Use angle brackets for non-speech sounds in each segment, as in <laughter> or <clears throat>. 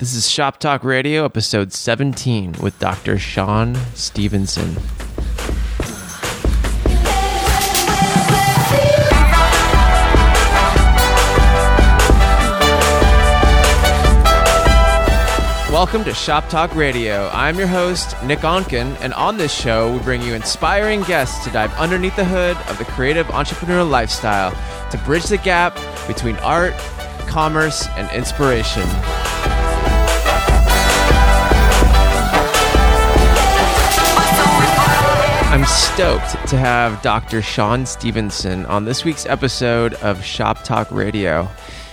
This is Shop Talk Radio, episode 17, with Dr. Sean Stephenson. Welcome to Shop Talk Radio. I'm your host, Nick Onken, and on this show, we bring you inspiring guests to dive underneath the hood of the creative entrepreneurial lifestyle to bridge the gap between art, commerce, and inspiration. I'm stoked to have Dr. Sean Stephenson on this week's episode of Shop Talk Radio.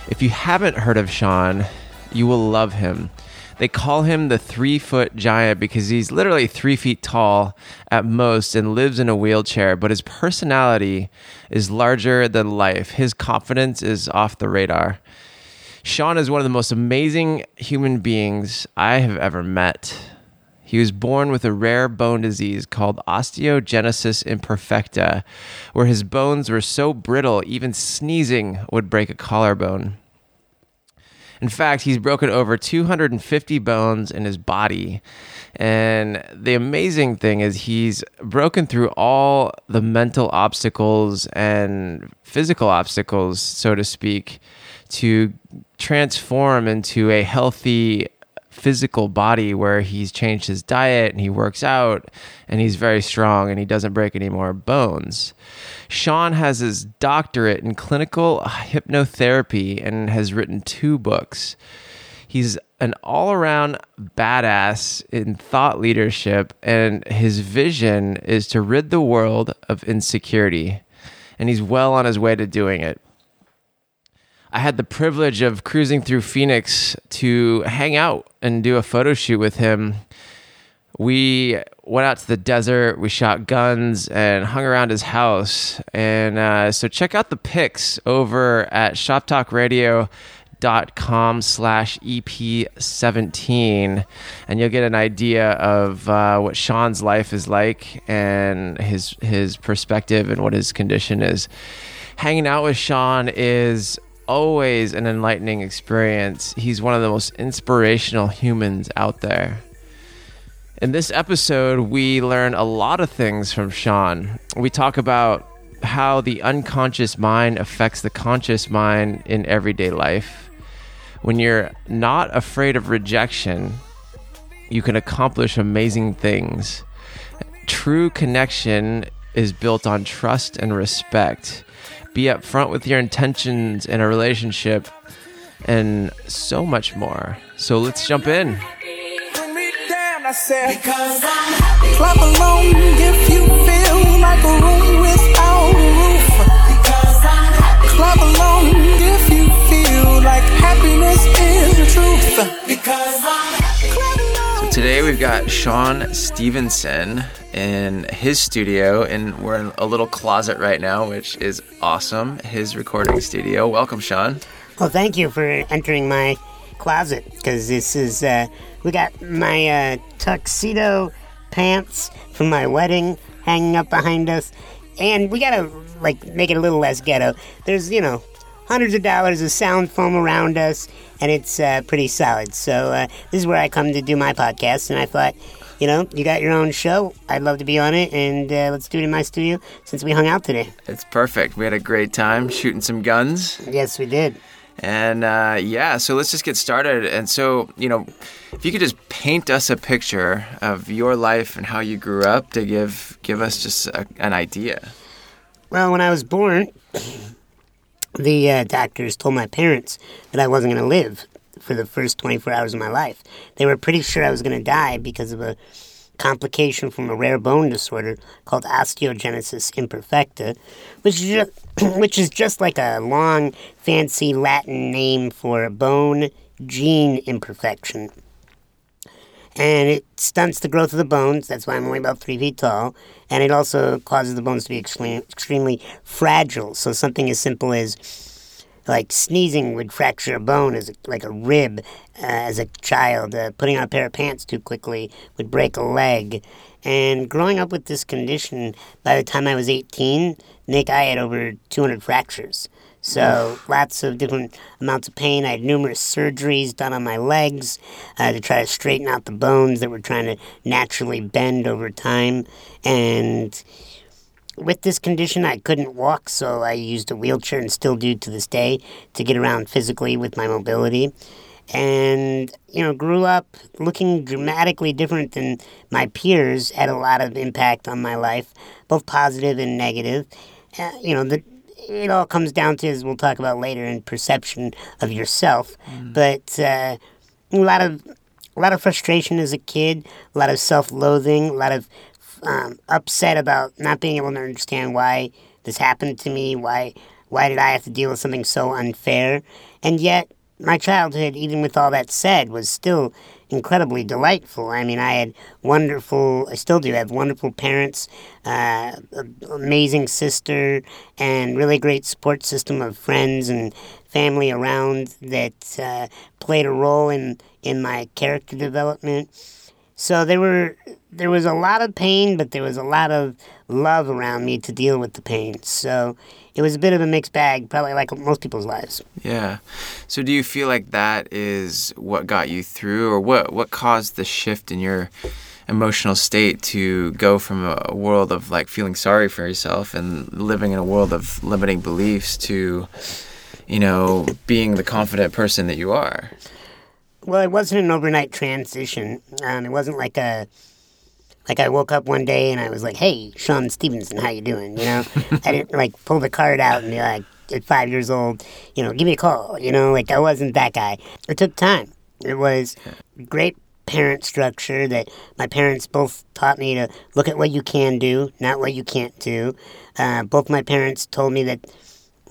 If you haven't heard of Sean, you will love him. They call him the three foot giant because he's literally three feet tall at most and lives in a wheelchair, but his personality is larger than life. His confidence is off the radar. Sean is one of the most amazing human beings I have ever met. He was born with a rare bone disease called osteogenesis imperfecta, where his bones were so brittle, even sneezing would break a collarbone. In fact, he's broken over 250 bones in his body. And the amazing thing is, he's broken through all the mental obstacles and physical obstacles, so to speak, to transform into a healthy, physical body where he's changed his diet and he works out and he's very strong and he doesn't break any more bones. Sean has his doctorate in clinical hypnotherapy and has written two books. He's an all around badass in thought leadership, and his vision is to rid the world of insecurity. And he's well on his way to doing it. I had the privilege of cruising through Phoenix to hang out and do a photo shoot with him. We went out to the desert, we shot guns, and hung around his house. And uh, so check out the pics over at shoptalkradio.com slash ep17 and you'll get an idea of uh, what Sean's life is like and his his perspective and what his condition is hanging out with Sean is always an enlightening experience. He's one of the most inspirational humans out there. In this episode, we learn a lot of things from Sean. We talk about how the unconscious mind affects the conscious mind in everyday life. When you're not afraid of rejection, you can accomplish amazing things. True connection is built on trust and respect be upfront with your intentions in a relationship, and so much more. So let's jump in. Clap along if you feel like a room without a roof. Clap along if you feel like happiness is the truth. Because so today we've got Sean Stephenson in his studio, and we're in a little closet right now, which is awesome. His recording studio. Welcome, Sean. Well, thank you for entering my closet because this is uh, we got my uh, tuxedo pants from my wedding hanging up behind us, and we gotta like make it a little less ghetto. There's you know hundreds of dollars of sound foam around us, and it's uh, pretty solid. So uh, this is where I come to do my podcast, and I thought you know, you got your own show. I'd love to be on it, and uh, let's do it in my studio since we hung out today. It's perfect. We had a great time shooting some guns. Yes, we did. And uh, yeah, so let's just get started. And so, you know, if you could just paint us a picture of your life and how you grew up to give give us just a, an idea. Well, when I was born, <clears throat> the uh, doctors told my parents that I wasn't going to live for the first 24 hours of my life. They were pretty sure I was going to die because of a complication from a rare bone disorder called osteogenesis imperfecta, which is just, <clears throat> which is just like a long, fancy Latin name for bone gene imperfection. And it stunts the growth of the bones. That's why I'm only about three feet tall. And it also causes the bones to be extremely, extremely fragile. So something as simple as like sneezing would fracture a bone as a, like a rib uh, as a child. Uh, putting on a pair of pants too quickly would break a leg. And growing up with this condition, by the time I was 18, Nick, I had over 200 fractures. So lots of different amounts of pain. I had numerous surgeries done on my legs uh, to try to straighten out the bones that were trying to naturally bend over time. And with this condition, I couldn't walk, so I used a wheelchair and still do to this day to get around physically with my mobility. And, you know, grew up looking dramatically different than my peers, had a lot of impact on my life, both positive and negative. Uh, you know, the, it all comes down to, as we'll talk about later, in perception of yourself. Mm. But uh, a lot of a lot of frustration as a kid, a lot of self-loathing, a lot of um, upset about not being able to understand why this happened to me. Why why did I have to deal with something so unfair? And yet, my childhood, even with all that said, was still incredibly delightful. I mean, I had wonderful, I still do have wonderful parents, uh, amazing sister, and really great support system of friends and family around that uh, played a role in, in my character development. So there were there was a lot of pain, but there was a lot of love around me to deal with the pain. So it was a bit of a mixed bag, probably like most people's lives. Yeah. So do you feel like that is what got you through, or what what caused the shift in your emotional state to go from a world of like feeling sorry for yourself and living in a world of limiting beliefs to, you know, being the confident person that you are? Well, it wasn't an overnight transition. Um, it wasn't like a like I woke up one day and I was like, "Hey, Sean Stephenson, how you doing?" You know, <laughs> I didn't like pull the card out and be like, at five years old, you know, give me a call. You know, like I wasn't that guy. It took time. It was great parent structure that my parents both taught me to look at what you can do, not what you can't do. Uh, both my parents told me that,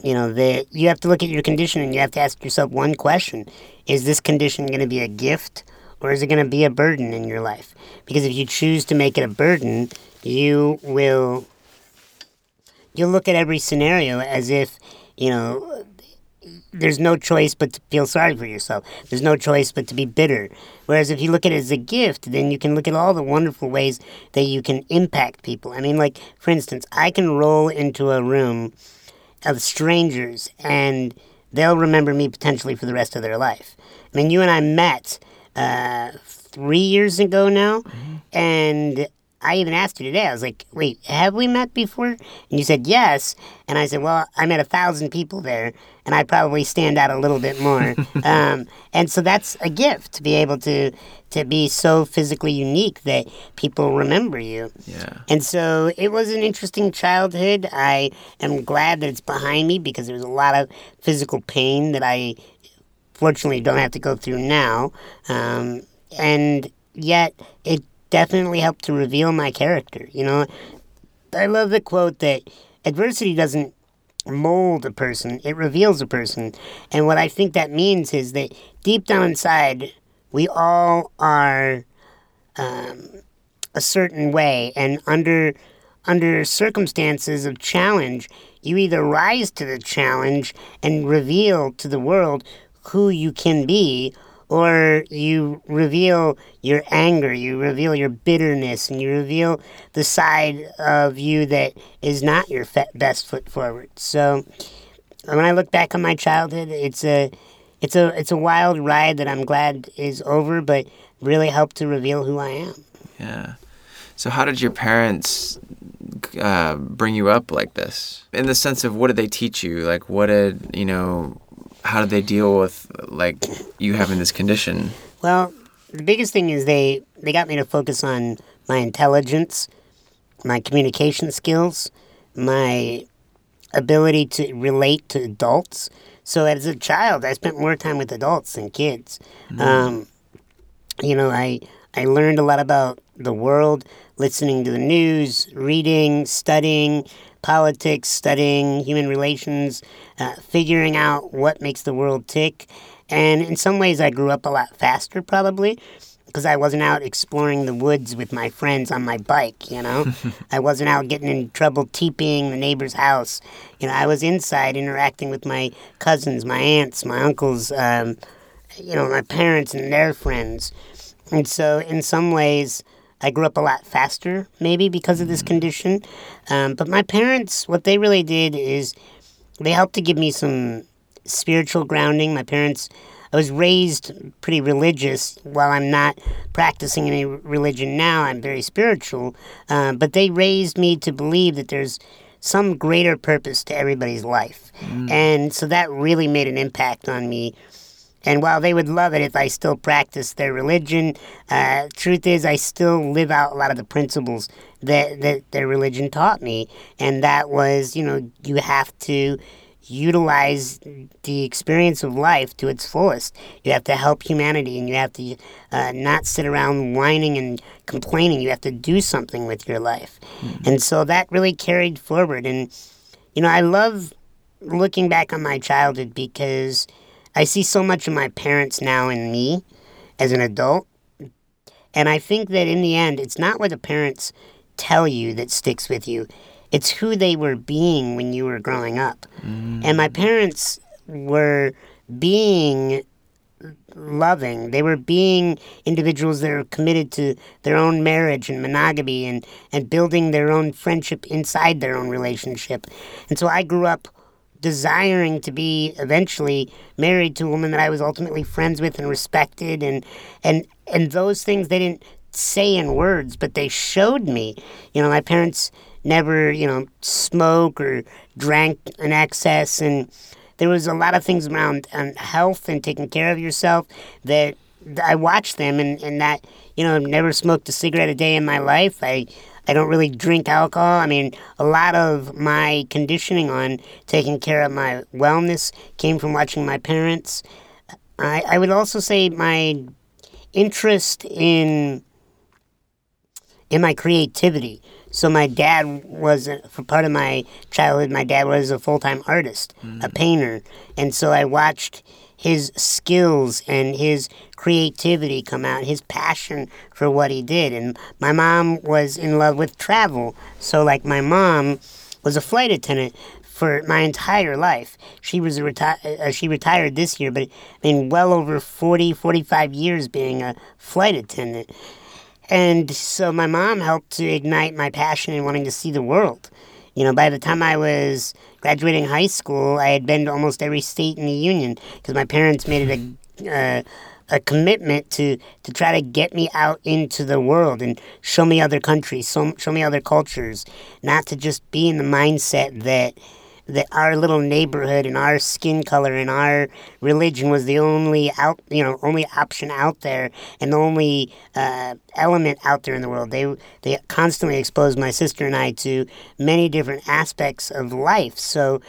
you know, that you have to look at your condition and you have to ask yourself one question: Is this condition going to be a gift? Or is it going to be a burden in your life? Because if you choose to make it a burden, you will you'll look at every scenario as if, you know, there's no choice but to feel sorry for yourself. There's no choice but to be bitter. Whereas if you look at it as a gift, then you can look at all the wonderful ways that you can impact people. I mean, like, for instance, I can roll into a room of strangers and they'll remember me potentially for the rest of their life. I mean, you and I met uh, three years ago now, and I even asked you today. I was like, "Wait, have we met before?" And you said yes. And I said, "Well, I met a thousand people there, and I probably stand out a little bit more." <laughs> um, and so that's a gift to be able to to be so physically unique that people remember you. Yeah. And so it was an interesting childhood. I am glad that it's behind me because there was a lot of physical pain that I fortunately don't have to go through now. Um, and yet, it definitely helped to reveal my character. You know, I love the quote that adversity doesn't mold a person, it reveals a person. And what I think that means is that deep down inside, we all are um, a certain way, and under under circumstances of challenge, you either rise to the challenge and reveal to the world who you can be, or you reveal your anger, you reveal your bitterness, and you reveal the side of you that is not your best foot forward. So when I look back on my childhood, it's a it's a it's a wild ride that I'm glad is over, but really helped to reveal who I am. Yeah. So how did your parents uh, bring you up like this? In the sense of what did they teach you? Like what did you know? How did they deal with like you having this condition? Well, the biggest thing is they they got me to focus on my intelligence, my communication skills, my ability to relate to adults. So as a child, I spent more time with adults than kids. Mm. Um, you know, I I learned a lot about the world, listening to the news, reading, studying, politics, studying human relations, uh, figuring out what makes the world tick. And in some ways, I grew up a lot faster, probably, because I wasn't out exploring the woods with my friends on my bike, you know? <laughs> I wasn't out getting in trouble TPing the neighbor's house. You know, I was inside interacting with my cousins, my aunts, my uncles, um, you know, my parents and their friends. And so, in some ways, I grew up a lot faster, maybe because of this mm-hmm. condition. Um, but my parents, what they really did is they helped to give me some spiritual grounding. My parents, I was raised pretty religious. While I'm not practicing any religion now, I'm very spiritual. Uh, but they raised me to believe that there's some greater purpose to everybody's life. Mm. And so that really made an impact on me. And while they would love it if I still practiced their religion, uh, truth is, I still live out a lot of the principles that, that their religion taught me. And that was, you know, you have to utilize the experience of life to its fullest. You have to help humanity and you have to uh, not sit around whining and complaining. You have to do something with your life. Mm-hmm. And so that really carried forward. And, you know, I love looking back on my childhood because I see so much of my parents now in me as an adult. And I think that in the end, it's not what the parents tell you that sticks with you it's who they were being when you were growing up. Mm. And my parents were being loving. They were being individuals that are committed to their own marriage and monogamy and, and building their own friendship inside their own relationship. And so I grew up desiring to be eventually married to a woman that I was ultimately friends with and respected and and and those things they didn't say in words but they showed me. You know, my parents never, you know, smoke or drank in excess. And there was a lot of things around um, health and taking care of yourself that, I watched them and, and that, you know, never smoked a cigarette a day in my life. I, I don't really drink alcohol. I mean, a lot of my conditioning on taking care of my wellness came from watching my parents. I, I would also say my interest in in my creativity. So my dad was for part of my childhood. My dad was a full time artist, mm. a painter, and so I watched his skills and his creativity come out, his passion for what he did. And my mom was in love with travel, so like my mom was a flight attendant for my entire life. She was reti- uh, she retired this year, but I mean well over 40, 45 years being a flight attendant. And so my mom helped to ignite my passion in wanting to see the world. You know, by the time I was graduating high school, I had been to almost every state in the union because my parents made it a uh, a commitment to to try to get me out into the world and show me other countries, show, show me other cultures, not to just be in the mindset that that our little neighborhood and our skin color and our religion was the only out you know only option out there and the only uh, element out there in the world. They they constantly exposed my sister and I to many different aspects of life. So,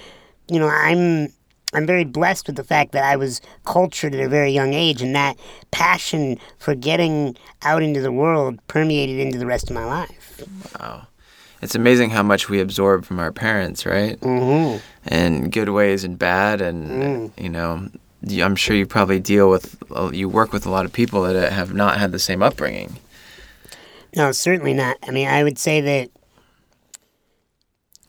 you know, I'm I'm very blessed with the fact that I was cultured at a very young age, and that passion for getting out into the world permeated into the rest of my life. Wow it's amazing how much we absorb from our parents, right? Mm-hmm. And good ways and bad, and mm. you know, I'm sure you probably deal with, uh, you work with a lot of people that have not had the same upbringing. No, certainly not. I mean, I would say that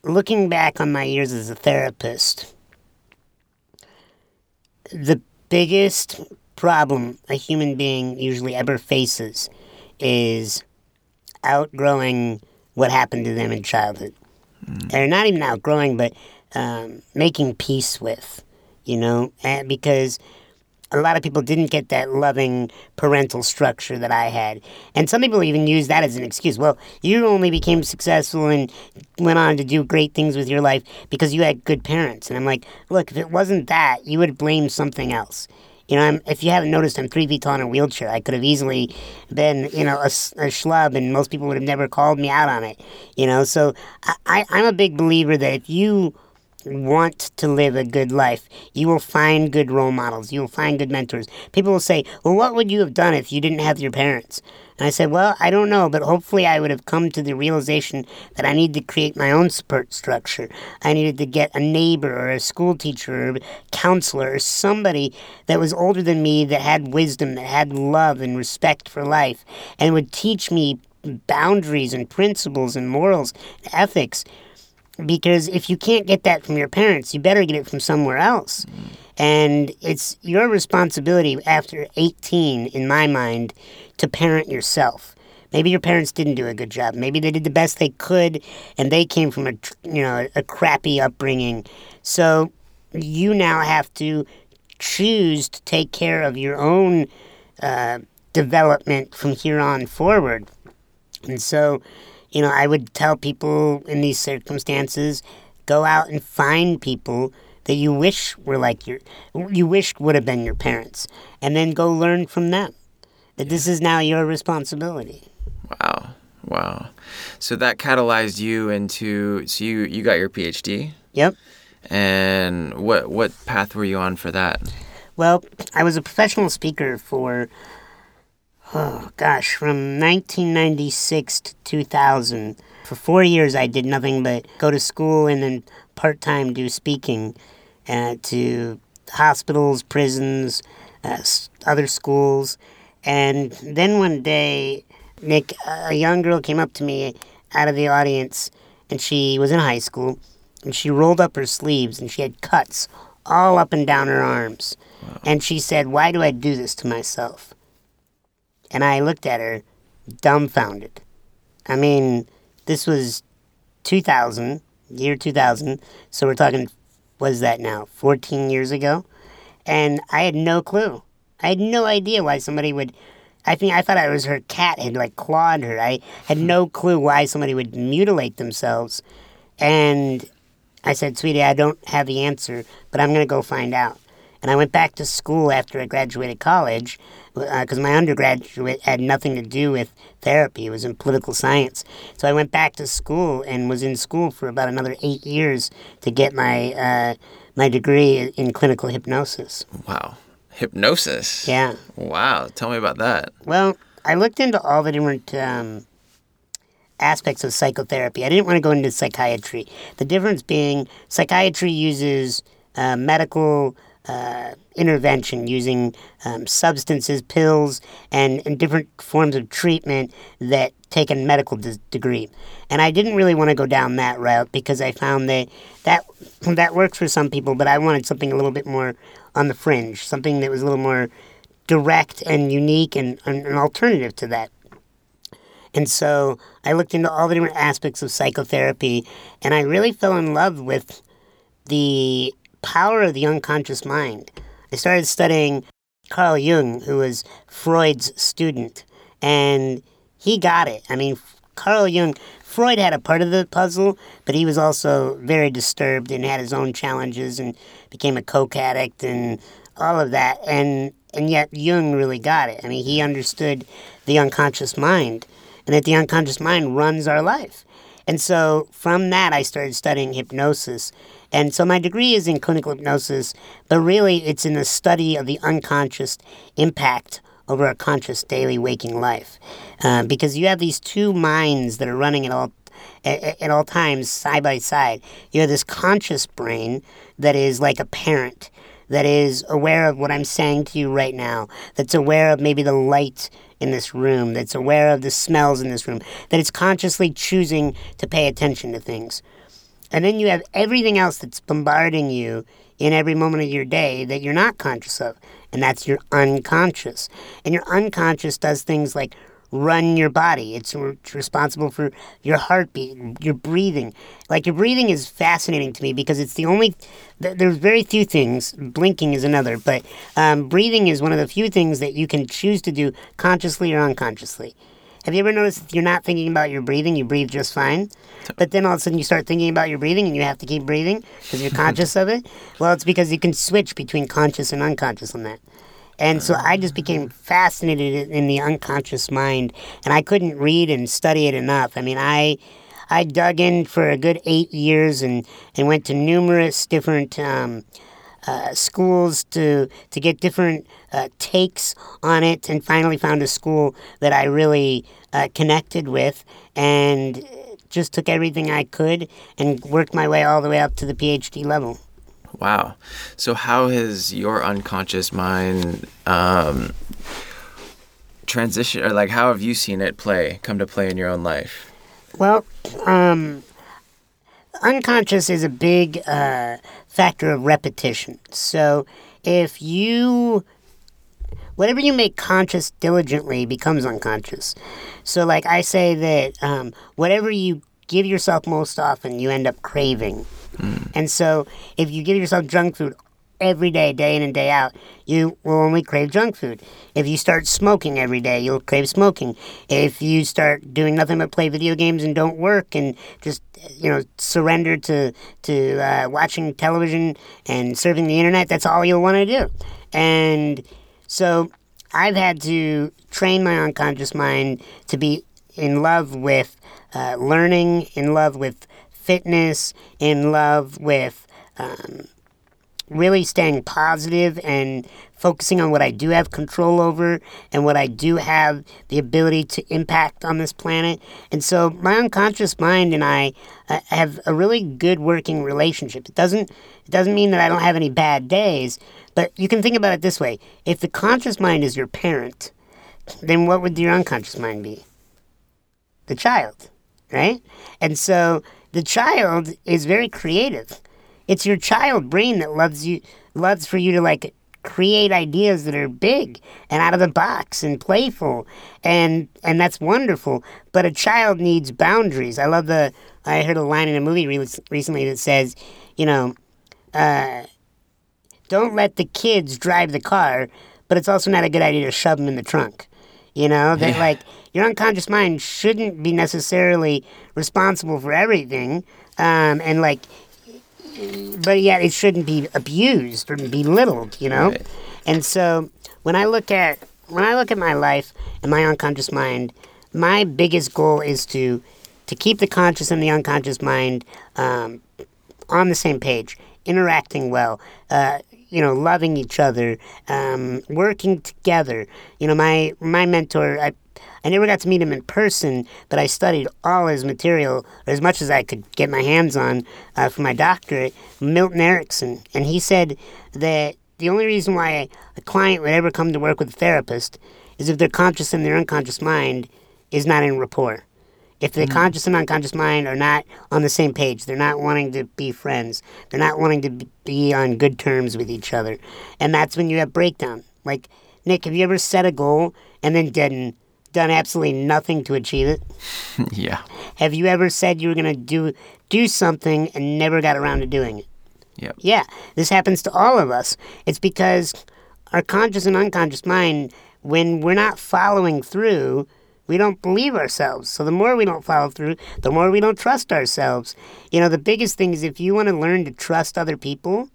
looking back on my years as a therapist, the biggest problem a human being usually ever faces is outgrowing what happened to them in childhood. Mm. They're not even outgrowing, but um, making peace with, you know, and because a lot of people didn't get that loving parental structure that I had. And some people even use that as an excuse. Well, you only became successful and went on to do great things with your life because you had good parents. And I'm like, look, if it wasn't that, you would blame something else. You know, I'm, if you haven't noticed, I'm three feet tall in a wheelchair. I could have easily been, you know, a, a schlub, and most people would have never called me out on it. You know, so I, I'm a big believer that if you want to live a good life, you will find good role models. You will find good mentors. People will say, Well, what would you have done if you didn't have your parents? And I said, Well, I don't know, but hopefully I would have come to the realization that I need to create my own support structure. I needed to get a neighbor or a school teacher or a counselor or somebody that was older than me that had wisdom, that had love and respect for life, and would teach me boundaries and principles and morals and ethics. Because if you can't get that from your parents, you better get it from somewhere else. Mm. And it's your responsibility after 18, in my mind, to parent yourself Maybe your parents didn't do a good job. Maybe they did the best they could, and they came from a you know a crappy upbringing. So you now have to choose to take care of your own uh, development from here on forward. And so, you know, I would tell people in these circumstances, go out and find people that you wish were like your, you wish would have been your parents, and then go learn from them. That this is now your responsibility. Wow, wow. So that catalyzed you into. So you you got your PhD. Yep. And what what path were you on for that? Well, I was a professional speaker for oh gosh, from 1996 to 2000. For four years, I did nothing but go to school and then part time do speaking uh, to hospitals, prisons, uh, other schools. And then one day, Nick, a young girl came up to me out of the audience, and she was in high school, and she rolled up her sleeves, and she had cuts all up and down her arms. And she said, Why do I do this to myself? And I looked at her, dumbfounded. I mean, this was 2000, year 2000. So we're talking, what is that now, 14 years ago? And I had no clue. I had no idea why somebody would. I think I thought it was her cat had like clawed her. I had no clue why somebody would mutilate themselves. And I said, Sweetie, I don't have the answer, but I'm going to go find out. And I went back to school after I graduated college because my undergraduate had nothing to do with therapy. It was in political science. So I went back to school and was in school for about another eight years to get my uh, my degree in clinical hypnosis. Wow, hypnosis. Yeah. Wow. Tell me about that. Well, I looked into all the different um, aspects of psychotherapy. I didn't want to go into psychiatry. The difference being psychiatry uses uh, medical uh, intervention using um, substances, pills, and, and different forms of treatment that take a medical d- degree. And I didn't really want to go down that route because I found that that that works for some people, but I wanted something a little bit more on the fringe, something that was a little more direct and unique and, and an alternative to that. And so I looked into all the different aspects of psychotherapy, and I really fell in love with the power of the unconscious mind. I started studying Carl Jung, who was Freud's student, and he got it. I mean, Carl Jung, Freud had a part of the puzzle, but he was also very disturbed and had his own challenges and became a coke addict and all of that. And and yet Jung really got it. I mean, he understood the unconscious mind and that the unconscious mind runs our life. And so from that, I started studying hypnosis. And so my degree is in clinical hypnosis, but really it's in the study of the unconscious impact over a conscious daily waking life. Uh, because you have these two minds that are running at all at, at all times side by side. You have this conscious brain that is like a parent that is aware of what I'm saying to you right now, that's aware of maybe the light in this room, that's aware of the smells in this room, that it's consciously choosing to pay attention to things. And then you have everything else that's bombarding you in every moment of your day that you're not conscious of, and that's your unconscious. And your unconscious does things like run your body. It's re- responsible for your heartbeat, your breathing. Like your breathing is fascinating to me because it's the only. Th- there's very few things. Blinking is another, but um, breathing is one of the few things that you can choose to do consciously or unconsciously. Have you ever noticed if you're not thinking about your breathing, you breathe just fine? But then all of a sudden you start thinking about your breathing and you have to keep breathing because you're conscious <laughs> of it? Well, it's because you can switch between conscious and unconscious on that. And so I just became fascinated in the unconscious mind, and I couldn't read and study it enough. I mean, I I dug in for a good eight years and, and went to numerous different um, uh, schools to to get different uh, takes on it, and finally found a school that I really uh, connected with, and just took everything I could and worked my way all the way up to the PhD level. Wow. So how has your unconscious mind um, transition, or like how have you seen it play, come to play in your own life? Well, um, unconscious is a big uh, factor of repetition. So if you whatever you make conscious diligently becomes unconscious. So, like I say that um, whatever you give yourself most often, you end up craving. And so, if you give yourself junk food every day, day in and day out, you will only crave junk food. If you start smoking every day, you'll crave smoking. If you start doing nothing but play video games and don't work and just you know surrender to to uh, watching television and surfing the internet, that's all you'll want to do. And so I've had to train my unconscious mind to be in love with uh, learning, in love with fitness, in love with um, really staying positive and focusing on what I do have control over and what I do have the ability to impact on this planet. And so my unconscious mind and I uh, have a really good working relationship. It doesn't it doesn't mean that I don't have any bad days, but you can think about it this way. If the conscious mind is your parent, then what would your unconscious mind be? The child, right? And so the child is very creative. It's your child brain that loves you loves for you to like create ideas that are big and out of the box and playful and and that's wonderful but a child needs boundaries i love the i heard a line in a movie re- recently that says you know uh, don't let the kids drive the car but it's also not a good idea to shove them in the trunk you know that Yeah. like your unconscious mind shouldn't be necessarily responsible for everything um, and like but yet it shouldn't be abused or belittled, you know. Right. And so when I look at when I look at my life and my unconscious mind, my biggest goal is to to keep the conscious and the unconscious mind um, on the same page, interacting well, uh, you know, loving each other, um, working together. You know, my my mentor, I I never got to meet him in person, but I studied all his material, or as much as I could get my hands on uh, for my doctorate, Milton Erickson. And he said that the only reason why a client would ever come to work with a therapist is if their conscious and their unconscious mind is not in rapport. If the conscious and unconscious mind are not on the same page, they're not wanting to be friends, they're not wanting to be on good terms with each other. And that's when you have breakdown. Like, Nick, have you ever set a goal and then done, done absolutely nothing to achieve it? <laughs> yeah. Have you ever said you were going to do do something and never got around to doing it? Yep. Yeah, this happens to all of us. It's because our conscious and unconscious mind, when we're not following through, we don't believe ourselves. So the more we don't follow through, the more we don't trust ourselves. You know, the biggest thing is if you want to learn to trust other people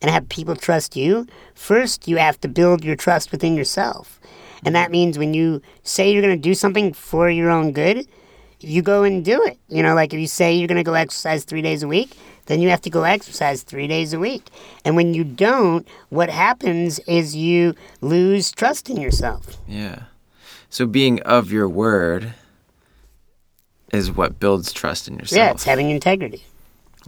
and have people trust you, first you have to build your trust within yourself. And that means when you say you're going to do something for your own good, you go and do it. You know, like if you say you're going to go exercise three days a week, then you have to go exercise three days a week. And when you don't, what happens is you lose trust in yourself. Yeah. So being of your word is what builds trust in yourself. Yeah, it's having integrity.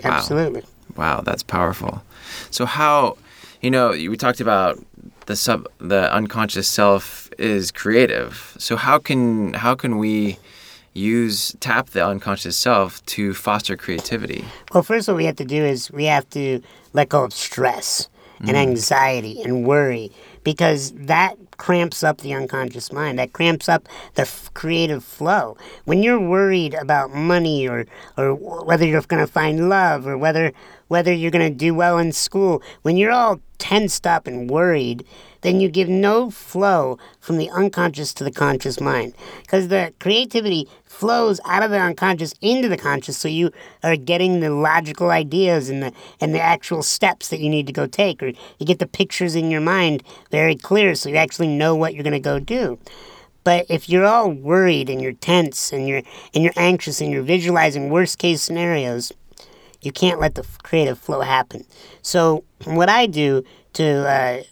Wow. Absolutely. Wow, that's powerful. So how, you know, we talked about the sub the unconscious self is creative. So how can how can we use tap the unconscious self to foster creativity? Well, first, what we have to do is we have to let go of stress and mm. anxiety and worry because that cramps up the unconscious mind. That cramps up the f- creative flow. When you're worried about money or or whether you're going to find love or whether whether you're going to do well in school, when you're all tensed up and worried, then you give no flow from the unconscious to the conscious mind. Because the creativity flows out of the unconscious into the conscious, so you are getting the logical ideas and the and the actual steps that you need to go take, or you get the pictures in your mind very clear, so you actually know what you're going to go do. But if you're all worried and you're tense and you're and you're anxious and you're visualizing worst case scenarios, you can't let the creative flow happen. So what I do to uh,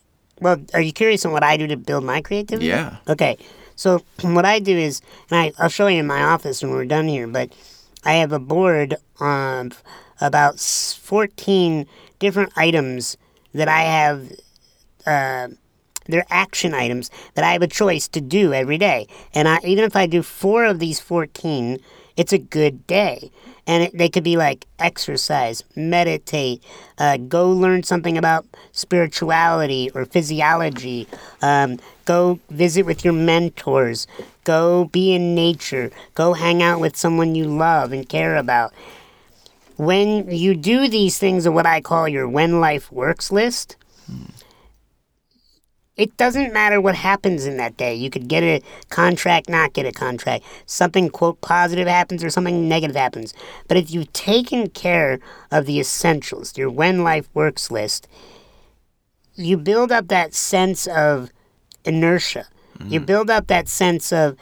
well, are you curious on what I do to build my creativity? Yeah. Okay. So <clears throat> what I do is, and I, I'll show you in my office when we're done here, but I have a board of about 14 different items that I have, uh, they're action items that I have a choice to do every day. And I, even if I do four of these 14, it's a good day. And it, they could be like exercise, meditate, uh, go learn something about spirituality or physiology, um, go visit with your mentors, go be in nature, go hang out with someone you love and care about. When you do these things of what I call your when life works list, it doesn't matter what happens in that day. You could get a contract, not get a contract. Something, quote, positive happens or something negative happens. But if you've taken care of the essentials, your when life works list, you build up that sense of inertia. You mm. build up that sense of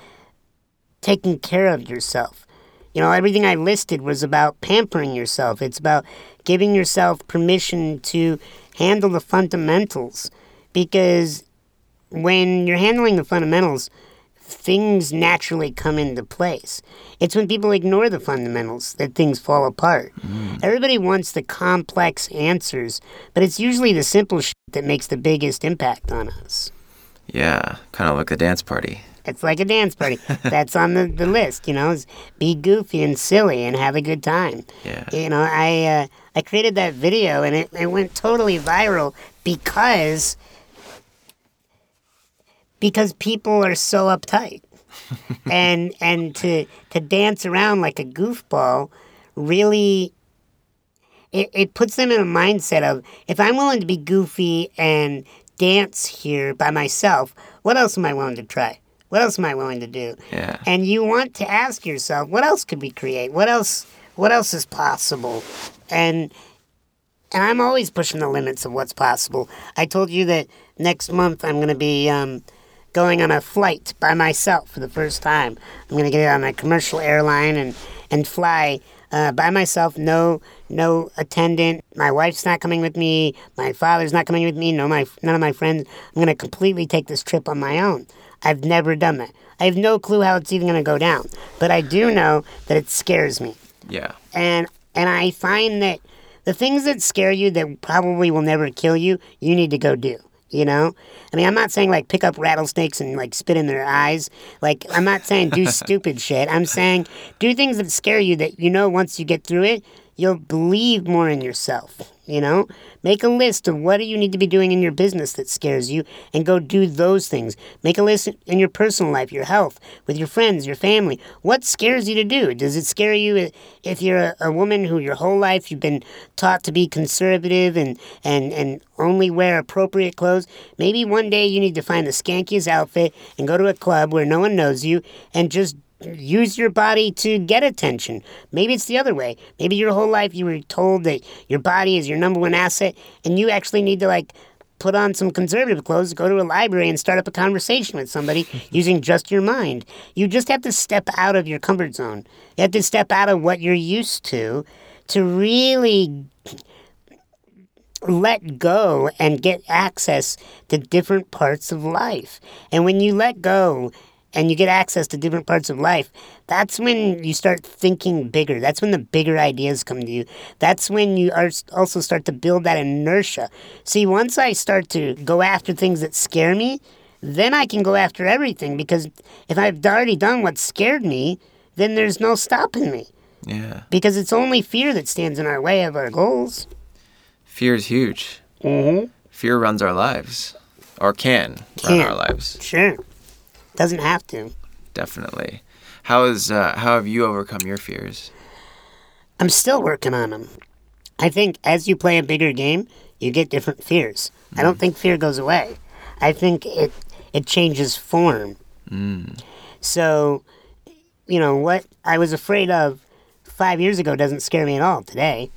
taking care of yourself. You know, everything I listed was about pampering yourself. It's about giving yourself permission to handle the fundamentals because when you're handling the fundamentals, things naturally come into place. It's when people ignore the fundamentals that things fall apart. Everybody wants the complex answers, but it's usually the simple shit that makes the biggest impact on us. Yeah, kind of like a dance party. It's like a dance party. <laughs> That's on the, the list, you know, is be goofy and silly and have a good time. Yeah. You know, I uh, I created that video and it, it went totally viral because because people are so uptight. <laughs> and and to to dance around like a goofball really it, it puts them in a mindset of if I'm willing to be goofy and dance here by myself, what else am I willing to try? What else am I willing to do? Yeah. And you want to ask yourself, what else could we create? What else what else is possible? And and I'm always pushing the limits of what's possible. I told you that next month I'm going to be um, going on a flight by myself for the first time. I'm going to get on a commercial airline and and fly uh, by myself. No no attendant. My wife's not coming with me. My father's not coming with me. No my none of my friends. I'm going to completely take this trip on my own. I've never done that. I have no clue how it's even going to go down, but I do know that it scares me Yeah. and and I find that the things that scare you that probably will never kill you, you need to go do. You know, I mean, I'm not saying like pick up rattlesnakes and like spit in their eyes. Like, I'm not saying do <laughs> stupid shit. I'm saying do things that scare you that you know once you get through it, you'll believe more in yourself. You know, make a list of what you need to be doing in your business that scares you, and go do those things. Make a list in your personal life, your health, with your friends, your family. What scares you to do? Does it scare you if you're a, a woman who your whole life you've been taught to be conservative and and and only wear appropriate clothes? Maybe one day you need to find the skankiest outfit and go to a club where no one knows you and just use your body to get attention. Maybe it's the other way. Maybe your whole life you were told that your body is your number one asset and you actually need to like put on some conservative clothes, go to a library and start up a conversation with somebody <laughs> using just your mind. You just have to step out of your comfort zone. You have to step out of what you're used to to really let go and get access to different parts of life. And when you let go and you get access to different parts of life, that's when you start thinking bigger. That's when the bigger ideas come to you. That's when you are also start to build that inertia. See, once I start to go after things that scare me, then I can go after everything because if I've already done what scared me, then there's no stopping me Yeah. because it's only fear that stands in our way of our goals. Fear is huge. Mm-hmm. Fear runs our lives, or can, Can. run our lives. Sure. Doesn't have to. Definitely. How is uh, how have you overcome your fears? I'm still working on them. I think as you play a bigger game, you get different fears. I don't think fear goes away. I think it it changes form. Mm. So, you know, what I was afraid of five years ago doesn't scare me at all today.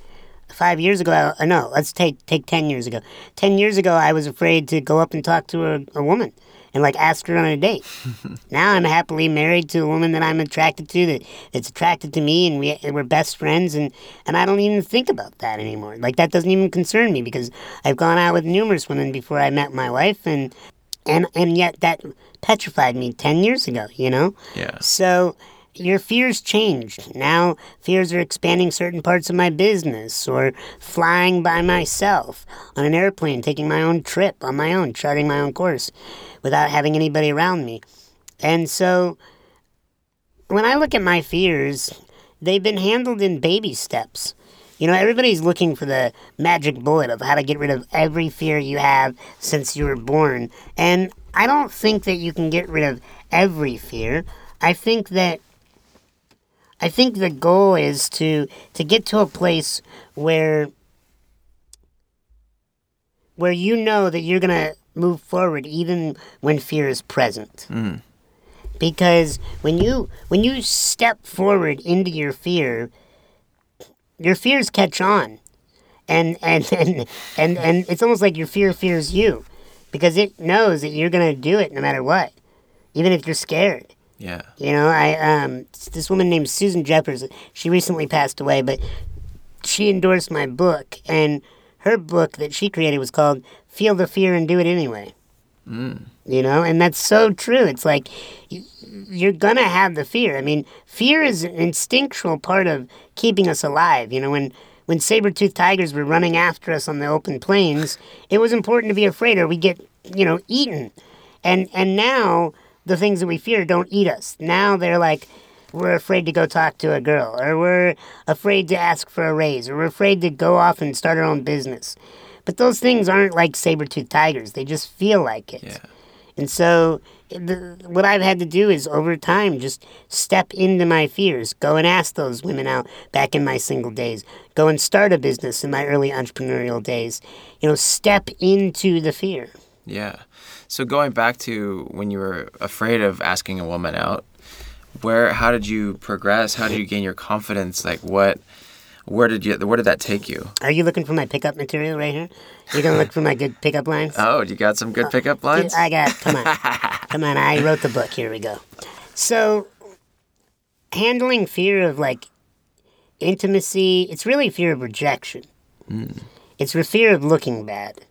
Five years ago, uh, no, let's take take ten years ago. Ten years ago, I was afraid to go up and talk to a, a woman and like ask her on a date. <laughs> now I'm happily married to a woman that I'm attracted to, that that's attracted to me, and we we're best friends, and and I don't even think about that anymore. Like that doesn't even concern me because I've gone out with numerous women before I met my wife, and and and yet that petrified me ten years ago. You know. Yeah. So your fears changed. Now fears are expanding certain parts of my business or flying by myself on an airplane, taking my own trip on my own, charting my own course without having anybody around me. And so when I look at my fears, they've been handled in baby steps. You know, everybody's looking for the magic bullet of how to get rid of every fear you have since you were born. And I don't think that you can get rid of every fear. I think that I think the goal is to to get to a place where where you know that you're going to move forward even when fear is present. Because when you when you step forward into your fear, your fears catch on. And and <laughs> and and, and it's almost like your fear fears you because it knows that you're going to do it no matter what. Even if you're scared. Yeah. You know, I um this woman named Susan Jeffers. She recently passed away, but she endorsed my book, and her book that she created was called "Feel the Fear and Do It Anyway." Mm. You know, and that's so true. It's like you're gonna have the fear. I mean, fear is an instinctual part of keeping us alive. You know, when when saber-toothed tigers were running after us on the open plains, it was important to be afraid, or we get you know eaten. And and now the things that we fear don't eat us. Now they're like we're afraid to go talk to a girl, or we're afraid to ask for a raise, or we're afraid to go off and start our own business. But those things aren't like saber tooth tigers. They just feel like it. Yeah. And so, the, what I've had to do is over time just step into my fears, go and ask those women out back in my single days, go and start a business in my early entrepreneurial days. You know, step into the fear. Yeah. So going back to when you were afraid of asking a woman out, where how did you progress? How did you gain your confidence? Like what where did you where did that take you? Are you looking for my pickup material right here? You're gonna look for my good pickup lines? Oh, you got some good pickup uh, lines? I got. Come on, <laughs> come on. I wrote the book. Here we go. So, handling fear of like intimacy, it's really fear of rejection. Hmm. It's the fear of looking bad.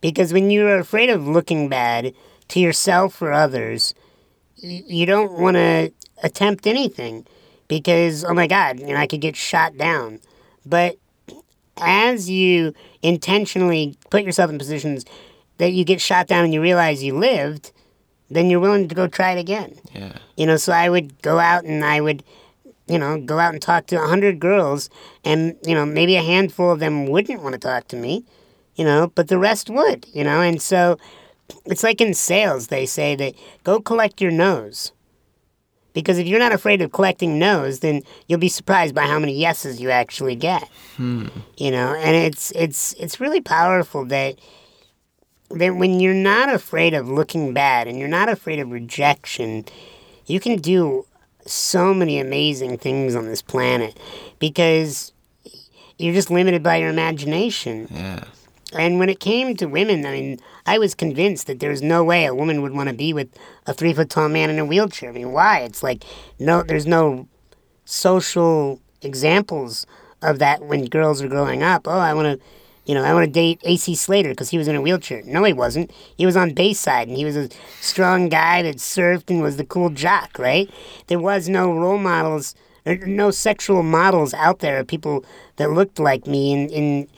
Because when you're afraid of looking bad to yourself or others, you don't want to attempt anything because oh my god, you know I could get shot down. But as you intentionally put yourself in positions that you get shot down and you realize you lived, then you're willing to go try it again. yeah. You know, so I would go out and I would, you know, go out and talk to a hundred girls, and you know, maybe a handful of them wouldn't want to talk to me, you know, but the rest would, you know, and so it's like in sales, they say that go collect your nose. Because if you're not afraid of collecting no's, then you'll be surprised by how many yeses you actually get. Hmm. You know, and it's it's it's really powerful that that when you're not afraid of looking bad and you're not afraid of rejection, you can do so many amazing things on this planet because you're just limited by your imagination. Yeah. And when it came to women, I mean, I was convinced that there's no way a woman would want to be with a three foot tall man in a wheelchair. I mean, why? It's like no, there's no social examples of that when girls are growing up. Oh, I want to, you know, I want to date AC Slater because he was in a wheelchair. No, he wasn't. He was on Bayside and he was a strong guy that surfed and was the cool jock, right? There was no role models, or no sexual models out there of people that looked like me in in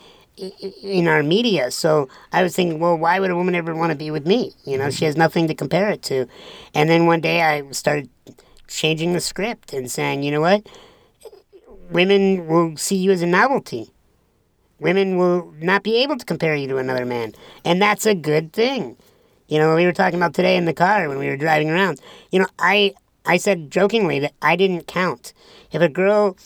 in our media. So I was thinking, well, why would a woman ever want to be with me? You know, she mm-hmm. has nothing to compare it to. And then one day I started changing the script and saying, you know what? Women will see you as a novelty. Women will not be able to compare you to another man. And that's a good thing. You know, we were talking about today in the car when we were driving around. You know, I I said jokingly that I didn't count. If a girl,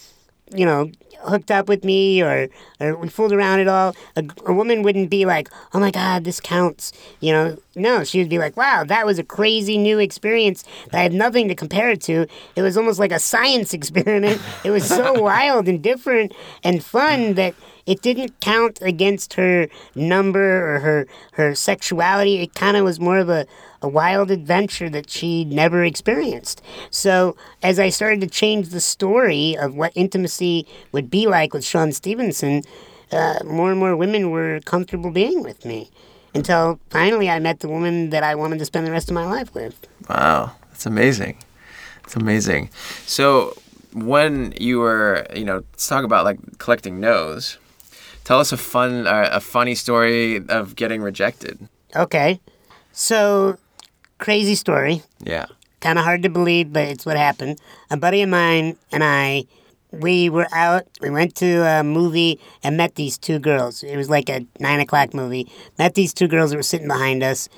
you know, hooked up with me or, or we fooled around at all, a, a woman wouldn't be like, oh my God, this counts. You know, no, she would be like, wow, that was a crazy new experience that I had nothing to compare it to. It was almost like a science <laughs> experiment. It was so <laughs> wild and different and fun that it didn't count against her number or her, her sexuality. It kind of was more of a, a wild adventure that she'd never experienced. So as I started to change the story of what intimacy would be like with Sean Stephenson, uh, more and more women were comfortable being with me. Until finally I met the woman that I wanted to spend the rest of my life with. Wow. That's amazing. It's amazing. So when you were, you know, let's talk about like collecting no's. Tell us a fun, uh, a funny story of getting rejected. Okay. So, crazy story. Yeah. kind of hard to believe, but it's what happened. A buddy of mine and I, we were out. We went to a movie and met these two girls. It was like a nine o'clock movie. Met these two girls that were sitting behind us.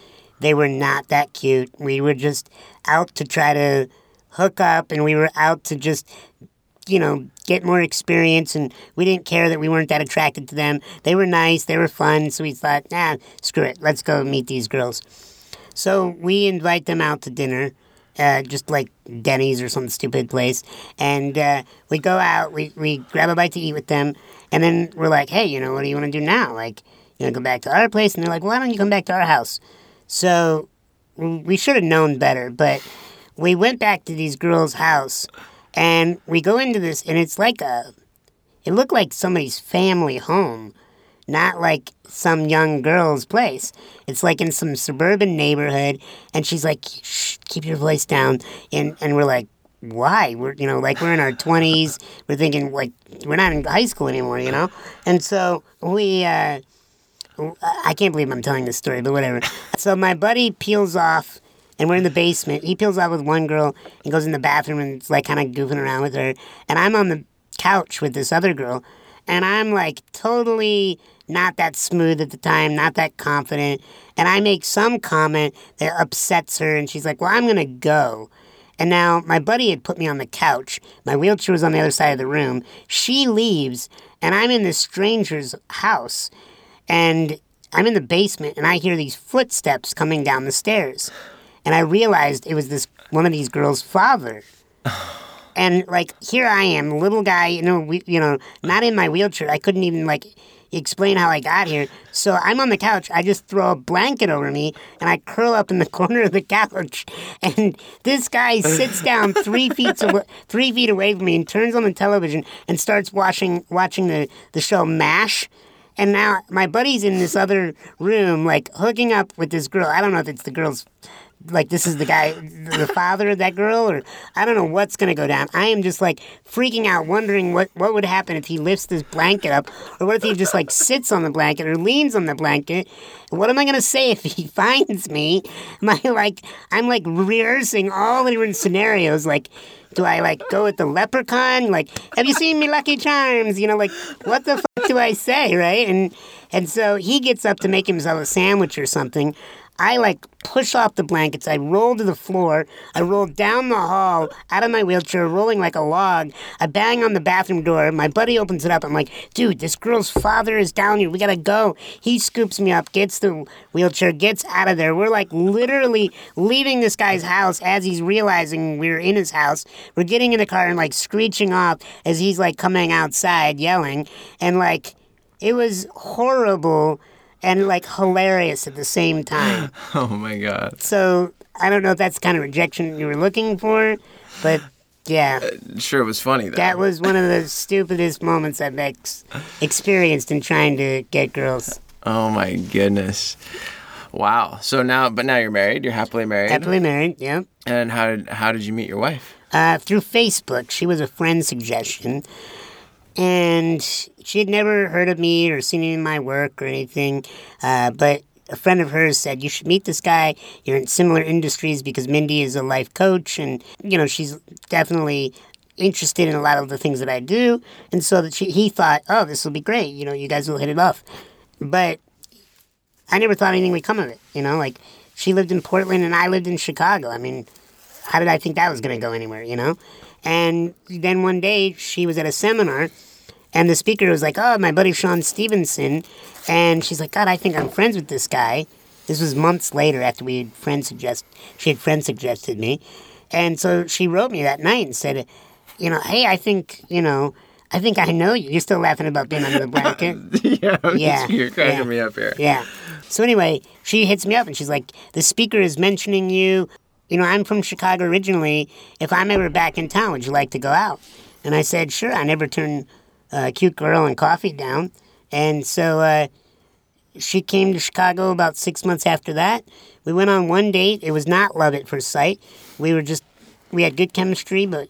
They were not that cute. We were just out to try to hook up, and we were out to just you know, get more experience, and we didn't care that we weren't that attracted to them. They were nice, they were fun, so we thought, nah, screw it, let's go meet these girls. So we invite them out to dinner, uh, just like Denny's or some stupid place, and uh, we go out, we, we grab a bite to eat with them, and then we're like, hey, you know, what do you want to do now? Like, you want to go back to our place? And they're like, why don't you come back to our house? So we should have known better, but we went back to these girls' house and we go into this, and it's like a, it looked like somebody's family home, not like some young girl's place. It's like in some suburban neighborhood, and she's like, Shh, keep your voice down. And, and we're like, why? We're, you know, like we're in our 20s. We're thinking, like, we're not in high school anymore, you know? And so we, uh, I can't believe I'm telling this story, but whatever. So my buddy peels off and we're in the basement. He peels out with one girl and goes in the bathroom and it's like kind of goofing around with her. And I'm on the couch with this other girl, and I'm like totally not that smooth at the time, not that confident. And I make some comment that upsets her, and she's like, Well, I'm gonna go. And now my buddy had put me on the couch. My wheelchair was on the other side of the room. She leaves, and I'm in this stranger's house. And I'm in the basement, and I hear these footsteps coming down the stairs and I realized it was this one of these girls' father. <sighs> and like here I am, little guy, you know, we, you know, not in my wheelchair. I couldn't even like explain how I got here. So I'm on the couch. I just throw a blanket over me and I curl up in the <laughs> corner of the couch. And this guy sits down three feet away, <laughs> three feet away from me and turns on the television and starts watching watching the, the show MASH. And now my buddy's in this other room, like hooking up with this girl. I don't know if it's the girl's like this is the guy, the father of that girl, or I don't know what's gonna go down. I am just like freaking out, wondering what what would happen if he lifts this blanket up, or what if he just like sits on the blanket or leans on the blanket. What am I gonna say if he <laughs> finds me? Am I like I'm like rehearsing all the different scenarios, like. Do I like go with the leprechaun? Like, have you seen me Lucky Charms? You know, like, what the fuck do I say, right? And and so he gets up to make himself a sandwich or something. I like push off the blankets. I roll to the floor. I roll down the hall out of my wheelchair, rolling like a log. I bang on the bathroom door. My buddy opens it up. I'm like, dude, this girl's father is down here. We gotta go. He scoops me up, gets the wheelchair, gets out of there. We're like literally leaving this guy's house as he's realizing we're in his house. We're getting in the car and like screeching off as he's like coming outside yelling. And like, it was horrible and like hilarious at the same time. <laughs> oh my god. So I don't know if that's the kind of rejection you were looking for, but yeah. Uh, sure, it was funny though. That was one of the stupidest moments I've ex- experienced in trying to get girls. Oh my goodness. Wow. So now, but now you're married. You're happily married. Happily married. Yeah. And how did how did you meet your wife? Uh, through Facebook. She was a friend suggestion and she had never heard of me or seen any of my work or anything. Uh, but a friend of hers said you should meet this guy. You're in similar industries because Mindy is a life coach, and you know she's definitely interested in a lot of the things that I do. And so that she, he thought, oh, this will be great. You know, you guys will hit it off. But I never thought anything would come of it. You know, like she lived in Portland and I lived in Chicago. I mean, how did I think that was going to go anywhere? You know. And then one day she was at a seminar and the speaker was like, "Oh, my buddy Sean Stephenson," and she's like, "God, I think I'm friends with this guy." This was months later after we had friends suggest she had friends suggested me, and so she wrote me that night and said, "You know, hey, I think you know." I think I know you. You're still laughing about being under the blanket. <laughs> yeah, <laughs> yeah, you're cracking yeah, me up here. Yeah. So anyway, she hits me up and she's like, "The speaker is mentioning you. You know, I'm from Chicago originally. If I'm ever back in town, would you like to go out?" And I said, "Sure." I never turn uh, cute girl and coffee down. And so uh, she came to Chicago about six months after that. We went on one date. It was not love at first sight. We were just, we had good chemistry, but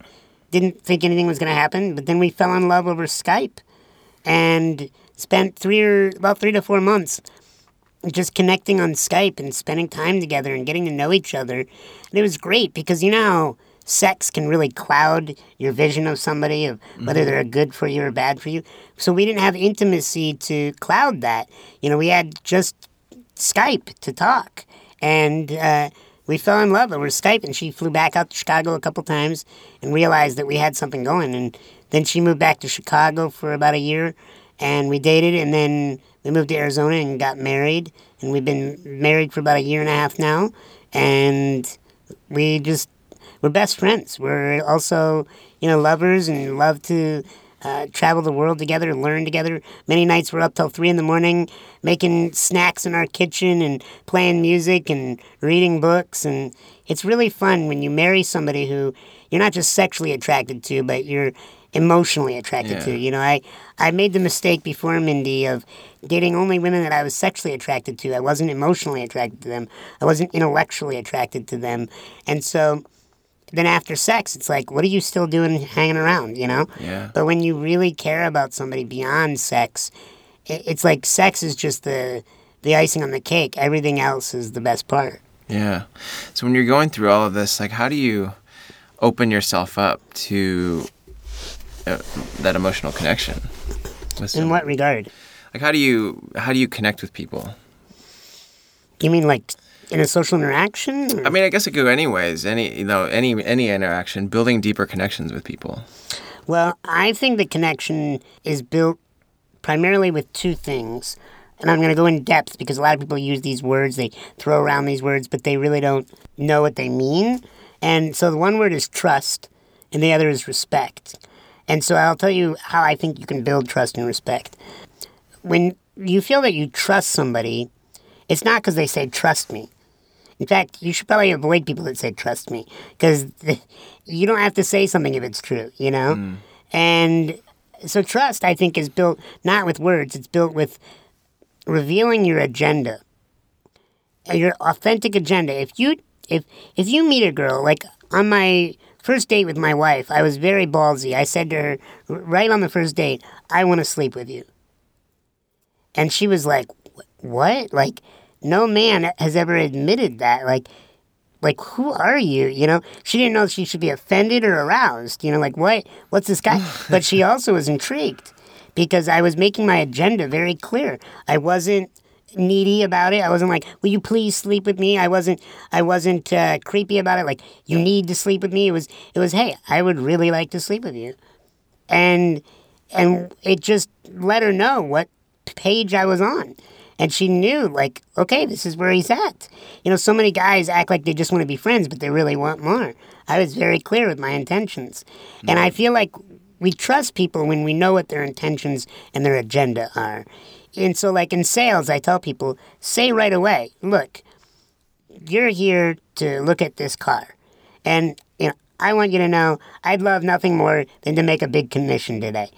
didn't think anything was going to happen. But then we fell in love over Skype and spent three or about three to four months just connecting on Skype and spending time together and getting to know each other. And it was great because you know sex can really cloud your vision of somebody of whether they're good for you or bad for you. So we didn't have intimacy to cloud that. You know, we had just Skype to talk, and uh, we fell in love over Skype. And she flew back out to Chicago a couple times and realized that we had something going. And then she moved back to Chicago for about a year, and we dated. And then we moved to Arizona and got married. And we've been married for about a year and a half now. And we just we're best friends. We're also you know lovers and love to uh, travel the world together, and learn together. Many nights we're up till three in the morning making snacks in our kitchen and playing music and reading books. And it's really fun when you marry somebody who you're not just sexually attracted to, but you're emotionally attracted Yeah. to. You know, I, I made the mistake before Mindy of dating only women that I was sexually attracted to. I wasn't emotionally attracted to them. I wasn't intellectually attracted to them. And so then after sex, it's like, what are you still doing hanging around, you know? Yeah. But when you really care about somebody beyond sex, it's like sex is just the the icing on the cake. Everything else is the best part. Yeah. So when you're going through all of this, like, how do you open yourself up to uh, that emotional connection? In what regard? Like, how do you how do you connect with people? You mean like in a social interaction? or- I mean, I guess it could go anyways. Any you know any any interaction, building deeper connections with people. Well, I think the connection is built primarily with two things. And I'm going to go in depth because a lot of people use these words, they throw around these words, but they really don't know what they mean. And so the one word is trust, and the other is respect. And so I'll tell you how I think you can build trust and respect. When you feel that you trust somebody, it's not because they say, trust me. In fact, you should probably avoid people that say trust me because <laughs> you don't have to say something if it's true, you know? Mm. And so trust, I think, is built not with words, it's built with revealing your agenda, your authentic agenda. If you if if you meet a girl like on my first date with my wife, I was very ballsy. I said to her right on the first date, "I want to sleep with you," and she was like, "What?" Like, no man has ever admitted that. Like, like who are you you know? She didn't know if she should be offended or aroused you know like what what's this guy? <sighs> But she also was intrigued because i was making my agenda very clear. I wasn't needy about it. I wasn't like will you please sleep with me? I wasn't i wasn't uh, creepy about it. Like you need to sleep with me. It was it was hey i would really like to sleep with you. And and it just let her know what page I was on. And she knew, like, okay, this is where he's at. You know, so many guys act like they just want to be friends, but they really want more. I was very clear with my intentions. And I mm. feel like we trust people when we know what their intentions and their agenda are. And so, like in sales, I tell people, say right away, look, you're here to look at this car. And, you know, I want you to know I'd love nothing more than to make a big commission today.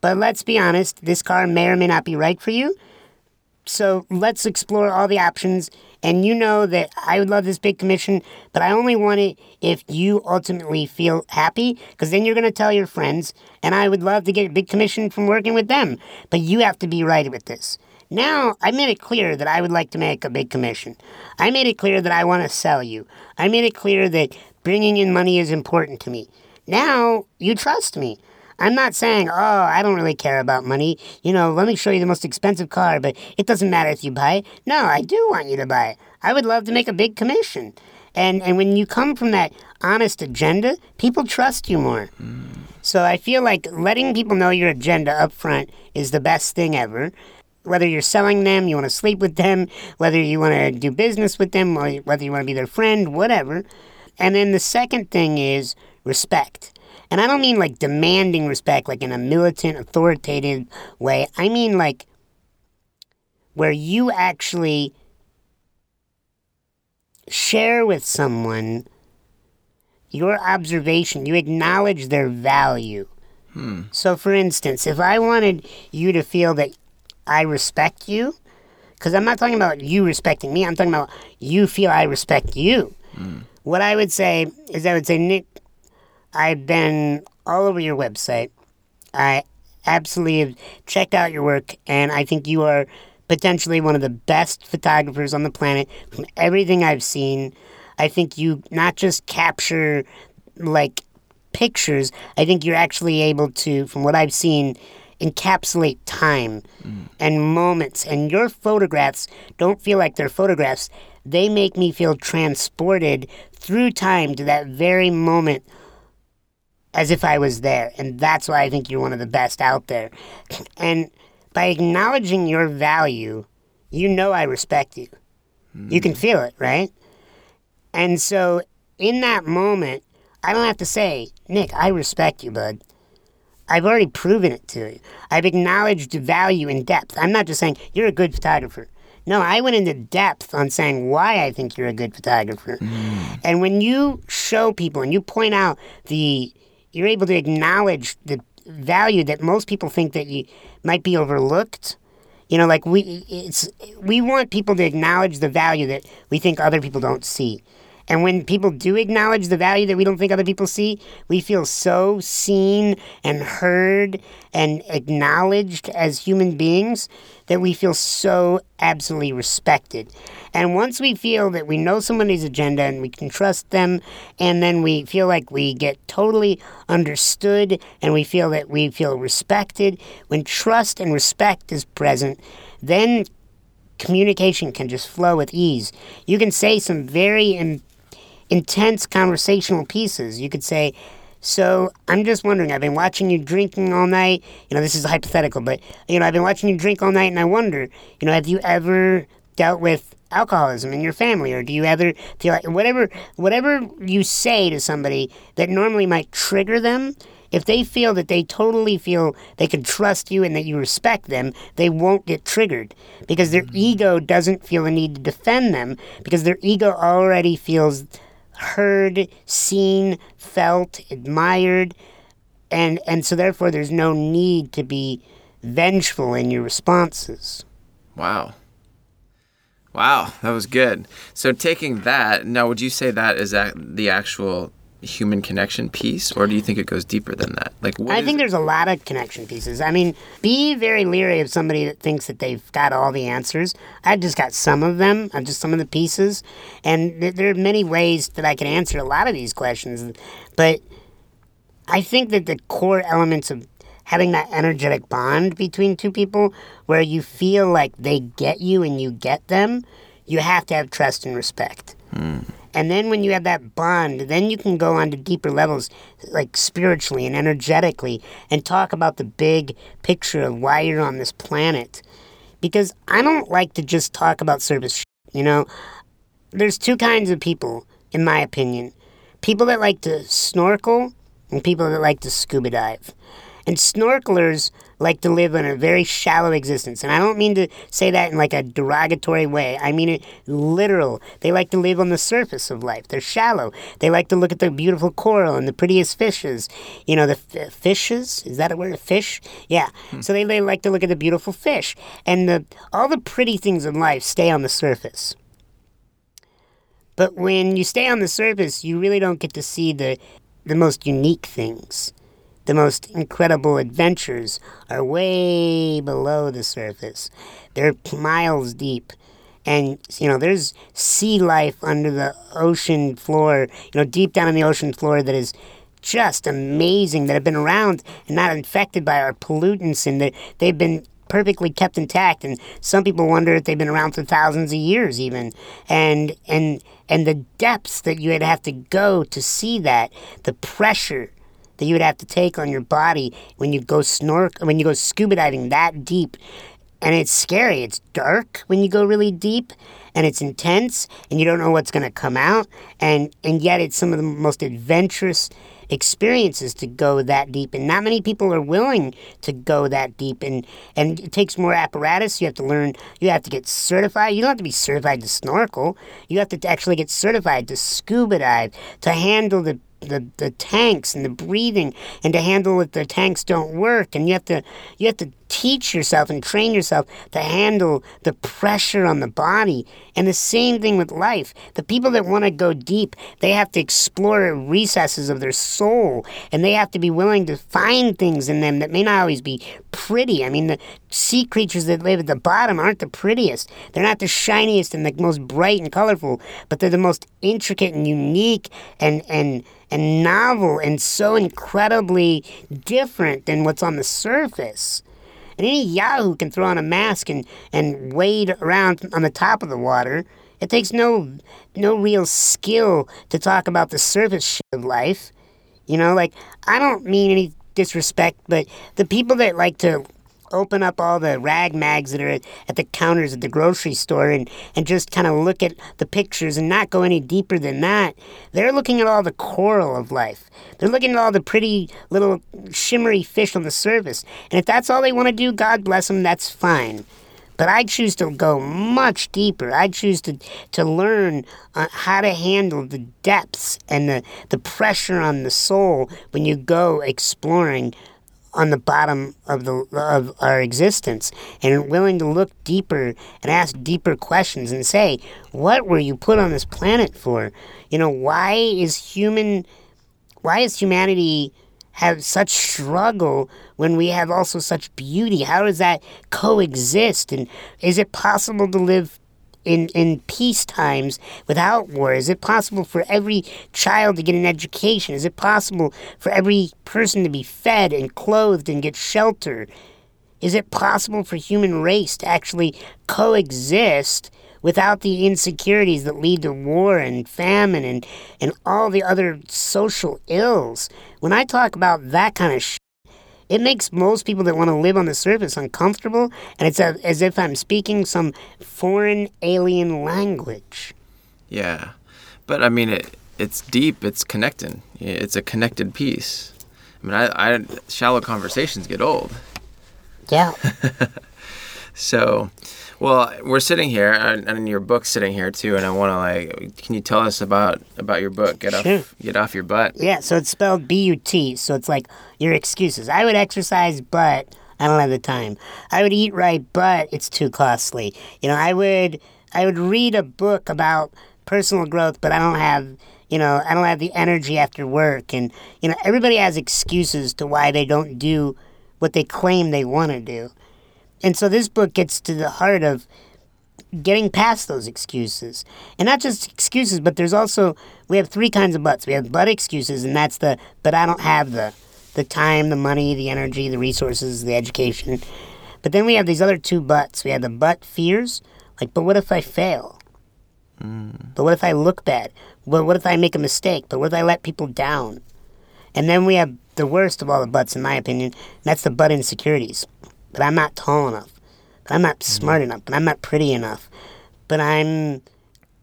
But let's be honest, this car may or may not be right for you. So let's explore all the options. And you know that I would love this big commission, but I only want it if you ultimately feel happy, because then you're going to tell your friends, and I would love to get a big commission from working with them. But you have to be right with this. Now, I made it clear that I would like to make a big commission. I made it clear that I want to sell you. I made it clear that bringing in money is important to me. Now, you trust me. I'm not saying, oh, I don't really care about money. You know, let me show you the most expensive car, but it doesn't matter if you buy it. No, I do want you to buy it. I would love to make a big commission. And, and when you come from that honest agenda, people trust you more. Mm. So I feel like letting people know your agenda up front is the best thing ever. Whether you're selling them, you want to sleep with them, whether you want to do business with them, or whether you want to be their friend, whatever. And then the second thing is respect. And I don't mean like demanding respect, like in a militant, authoritative way. I mean like where you actually share with someone your observation, you acknowledge their value. Hmm. So, for instance, if I wanted you to feel that I respect you, because I'm not talking about you respecting me, I'm talking about you feel I respect you. Hmm. What I would say is, I would say, Nick, I've been all over your website. I absolutely have checked out your work, and I think you are potentially one of the best photographers on the planet from everything I've seen. I think you not just capture like pictures, I think you're actually able to, from what I've seen, encapsulate time mm. and moments. And your photographs don't feel like they're photographs, they make me feel transported through time to that very moment as if I was there. And that's why I think you're one of the best out there. And by acknowledging your value, you know I respect you. You can hmm. feel it, right? And so in that moment, I don't have to say, Nick, I respect you, bud. I've already proven it to you. I've acknowledged value in depth. I'm not just saying you're a good photographer. No, I went into depth on saying why I think you're a good photographer. Hmm. And when you show people and you point out the, you're able to acknowledge the value that most people think that you might be overlooked. You know, like we, it's we want people to acknowledge the value that we think other people don't see. And when people do acknowledge the value that we don't think other people see, we feel so seen and heard and acknowledged as human beings that we feel so absolutely respected. And once we feel that we know somebody's agenda and we can trust them, and then we feel like we get totally understood and we feel that we feel respected, when trust and respect is present, then communication can just flow with ease. You can say some very in, intense conversational pieces. You could say, so I'm just wondering, I've been watching you drinking all night. You know, this is hypothetical, but, you know, I've been watching you drink all night and I wonder, you know, have you ever dealt with alcoholism in your family or do you ever feel like whatever whatever you say to somebody that normally might trigger them if they feel that they totally feel they can trust you and that you respect them, they won't get triggered because their mm. ego doesn't feel the need to defend them because their ego already feels heard, seen, felt, admired, and and so therefore there's no need to be vengeful in your responses. Wow. Wow, that was good. So taking that, now would you say that is that the actual human connection piece or do you think it goes deeper than that? Like what I think there's a lot of connection pieces. I mean, be very leery of somebody that thinks that they've got all the answers. I've just got some of them, I've just some of the pieces, and th- there are many ways that I can answer a lot of these questions. But I think that the core elements of having that energetic bond between two people where you feel like they get you and you get them, you have to have trust and respect. Hmm. And then when you have that bond, then you can go on to deeper levels, like spiritually and energetically, and talk about the big picture of why you're on this planet. Because I don't like to just talk about service. You know, there's two kinds of people, in my opinion people that like to snorkel and people that like to scuba dive. And snorkelers like to live in a very shallow existence. And I don't mean to say that in like a derogatory way. I mean it literal. They like to live on the surface of life. They're shallow. They like to look at the beautiful coral and the prettiest fishes. You know, the f- fishes? Is that a word? Fish? Yeah. Hmm. So they, they like to look at the beautiful fish. And the all the pretty things in life stay on the surface. But when you stay on the surface, you really don't get to see the the most unique things. The most incredible adventures are way below the surface. They're miles deep. And you know, there's sea life under the ocean floor, you know, deep down in the ocean floor that is just amazing that have been around and not infected by our pollutants and that they've been perfectly kept intact and some people wonder if they've been around for thousands of years even and and and the depths that you would have to go to see that the pressure that you would have to take on your body when you go snork when you go scuba diving that deep. And it's scary. It's dark when you go really deep and it's intense and you don't know what's going to come out and and yet it's some of the most adventurous experiences to go that deep. And not many people are willing to go that deep and and it takes more apparatus. You have to learn you have to get certified. You don't have to be certified to snorkel. You have to actually get certified to scuba dive to handle the the, the tanks and the breathing and to handle if the tanks don't work. And you have to you have to teach yourself and train yourself to handle the pressure on the body. And the same thing with life. The people that want to go deep, they have to explore recesses of their soul and they have to be willing to find things in them that may not always be pretty. I mean, the sea creatures that live at the bottom aren't the prettiest. They're not the shiniest and the most bright and colorful, but they're the most intricate and unique and and and novel and so incredibly different than what's on the surface. And any Yahoo can throw on a mask and, and wade around on the top of the water. It takes no no real skill to talk about the surface shit of life. You know, like I don't mean any disrespect, but the people that like to open up all the rag mags that are at, the counters at the grocery store and, and just kind of look at the pictures and not go any deeper than that. They're looking at all the coral of life. They're looking at all the pretty little shimmery fish on the surface. And if that's all they want to do, God bless them, that's fine. But I choose to go much deeper. I choose to, to learn uh, how to handle the depths and the, the pressure on the soul when you go exploring on the bottom of the of our existence and willing to look deeper and ask deeper questions and say what were you put on this planet for? You know why is human why is humanity have such struggle when we have also such beauty? How does that coexist? And is it possible to live in, in peace times without war? Is it possible for every child to get an education? Is it possible for every person to be fed and clothed and get shelter? Is it possible for human race to actually coexist without the insecurities that lead to war and famine and, and all the other social ills? When I talk about that kind of it makes most people that want to live on the surface uncomfortable, and it's a, as if I'm speaking some foreign alien language. Yeah, but I mean, it it's deep. It's connecting. It's a connected piece. I mean, I, I shallow conversations get old. Yeah. <laughs> so, well, we're sitting here, and, and your book's sitting here too. And I want to like, can you tell us about about your book? Get Sure. off, get off your butt. Yeah, so it's spelled B U T, so it's like your excuses. I would exercise, but I don't have the time. I would eat right, but it's too costly. You know, I would I would read a book about personal growth, but I don't have you know, I don't have the energy after work and you know, everybody has excuses to why they don't do what they claim they want to do. And so this book gets to the heart of getting past those excuses. And not just excuses, but there's also we have three kinds of butts. We have butt excuses, and that's the but I don't have the the time, the money, the energy, the resources, the education. But then we have these other two butts. We have the butt fears, like, but what if I fail? Hmm. But what if I look bad? But what if I make a mistake? But what if I let people down? And then we have the worst of all the butts, in my opinion, and that's the butt insecurities. But I'm not tall enough. But I'm not mm-hmm. smart enough. But I'm not pretty enough. But I'm,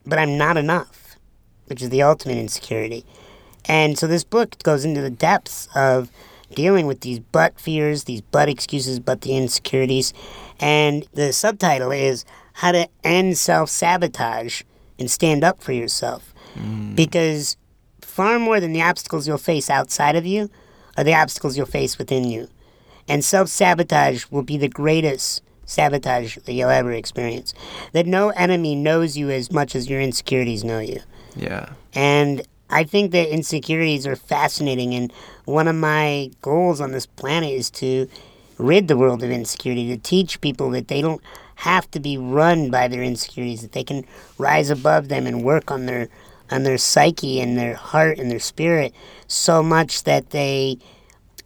but I'm not enough, which is the ultimate insecurity. And so this book goes into the depths of dealing with these butt fears, these butt excuses, but the insecurities. And the subtitle is How to End Self Sabotage and Stand Up for Yourself. Mm. Because far more than the obstacles you'll face outside of you are the obstacles you'll face within you. And self sabotage will be the greatest sabotage that you'll ever experience. That no enemy knows you as much as your insecurities know you. Yeah. And I think that insecurities are fascinating. And one of my goals on this planet is to rid the world of insecurity, to teach people that they don't have to be run by their insecurities, that they can rise above them and work on their on their psyche and their heart and their spirit so much that they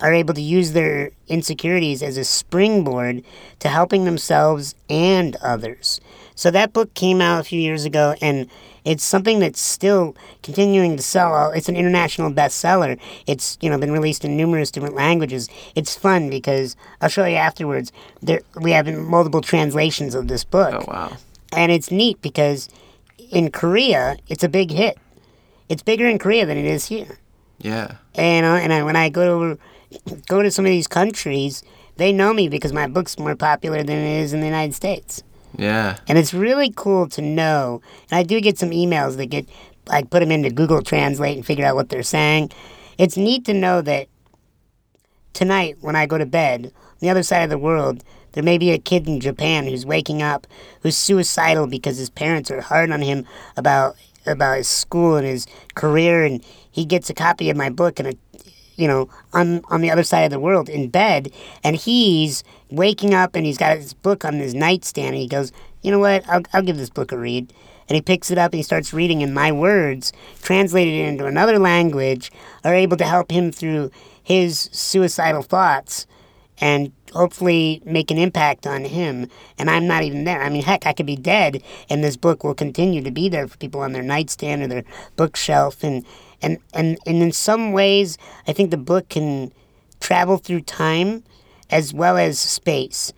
are able to use their insecurities as a springboard to helping themselves and others. So that book came out a few years ago, and it's something that's still continuing to sell. It's an international bestseller. It's you know been released in numerous different languages. It's fun because I'll show you afterwards. There we have multiple translations of this book, Oh wow. and it's neat because in Korea it's a big hit. It's bigger in Korea than it is here. Yeah. And uh, and I, when I go to go to some of these countries, they know me because my book's more popular than it is in the United States. Yeah. And it's really cool to know. And I do get some emails that get I put them into Google Translate and figure out what they're saying. It's neat to know that tonight when I go to bed, on the other side of the world, there may be a kid in Japan who's waking up who's suicidal because his parents are hard on him about about his school and his career and he gets a copy of my book and a you know, on on the other side of the world in bed, and he's waking up and he's got his book on his nightstand, and he goes, "You know what? I'll I'll give this book a read." And he picks it up and he starts reading, and my words, translated into another language, are able to help him through his suicidal thoughts and hopefully make an impact on him. And I'm not even there. I mean, heck, I could be dead, and this book will continue to be there for people on their nightstand or their bookshelf. And and and and in some ways, I think the book can travel through time as well as space.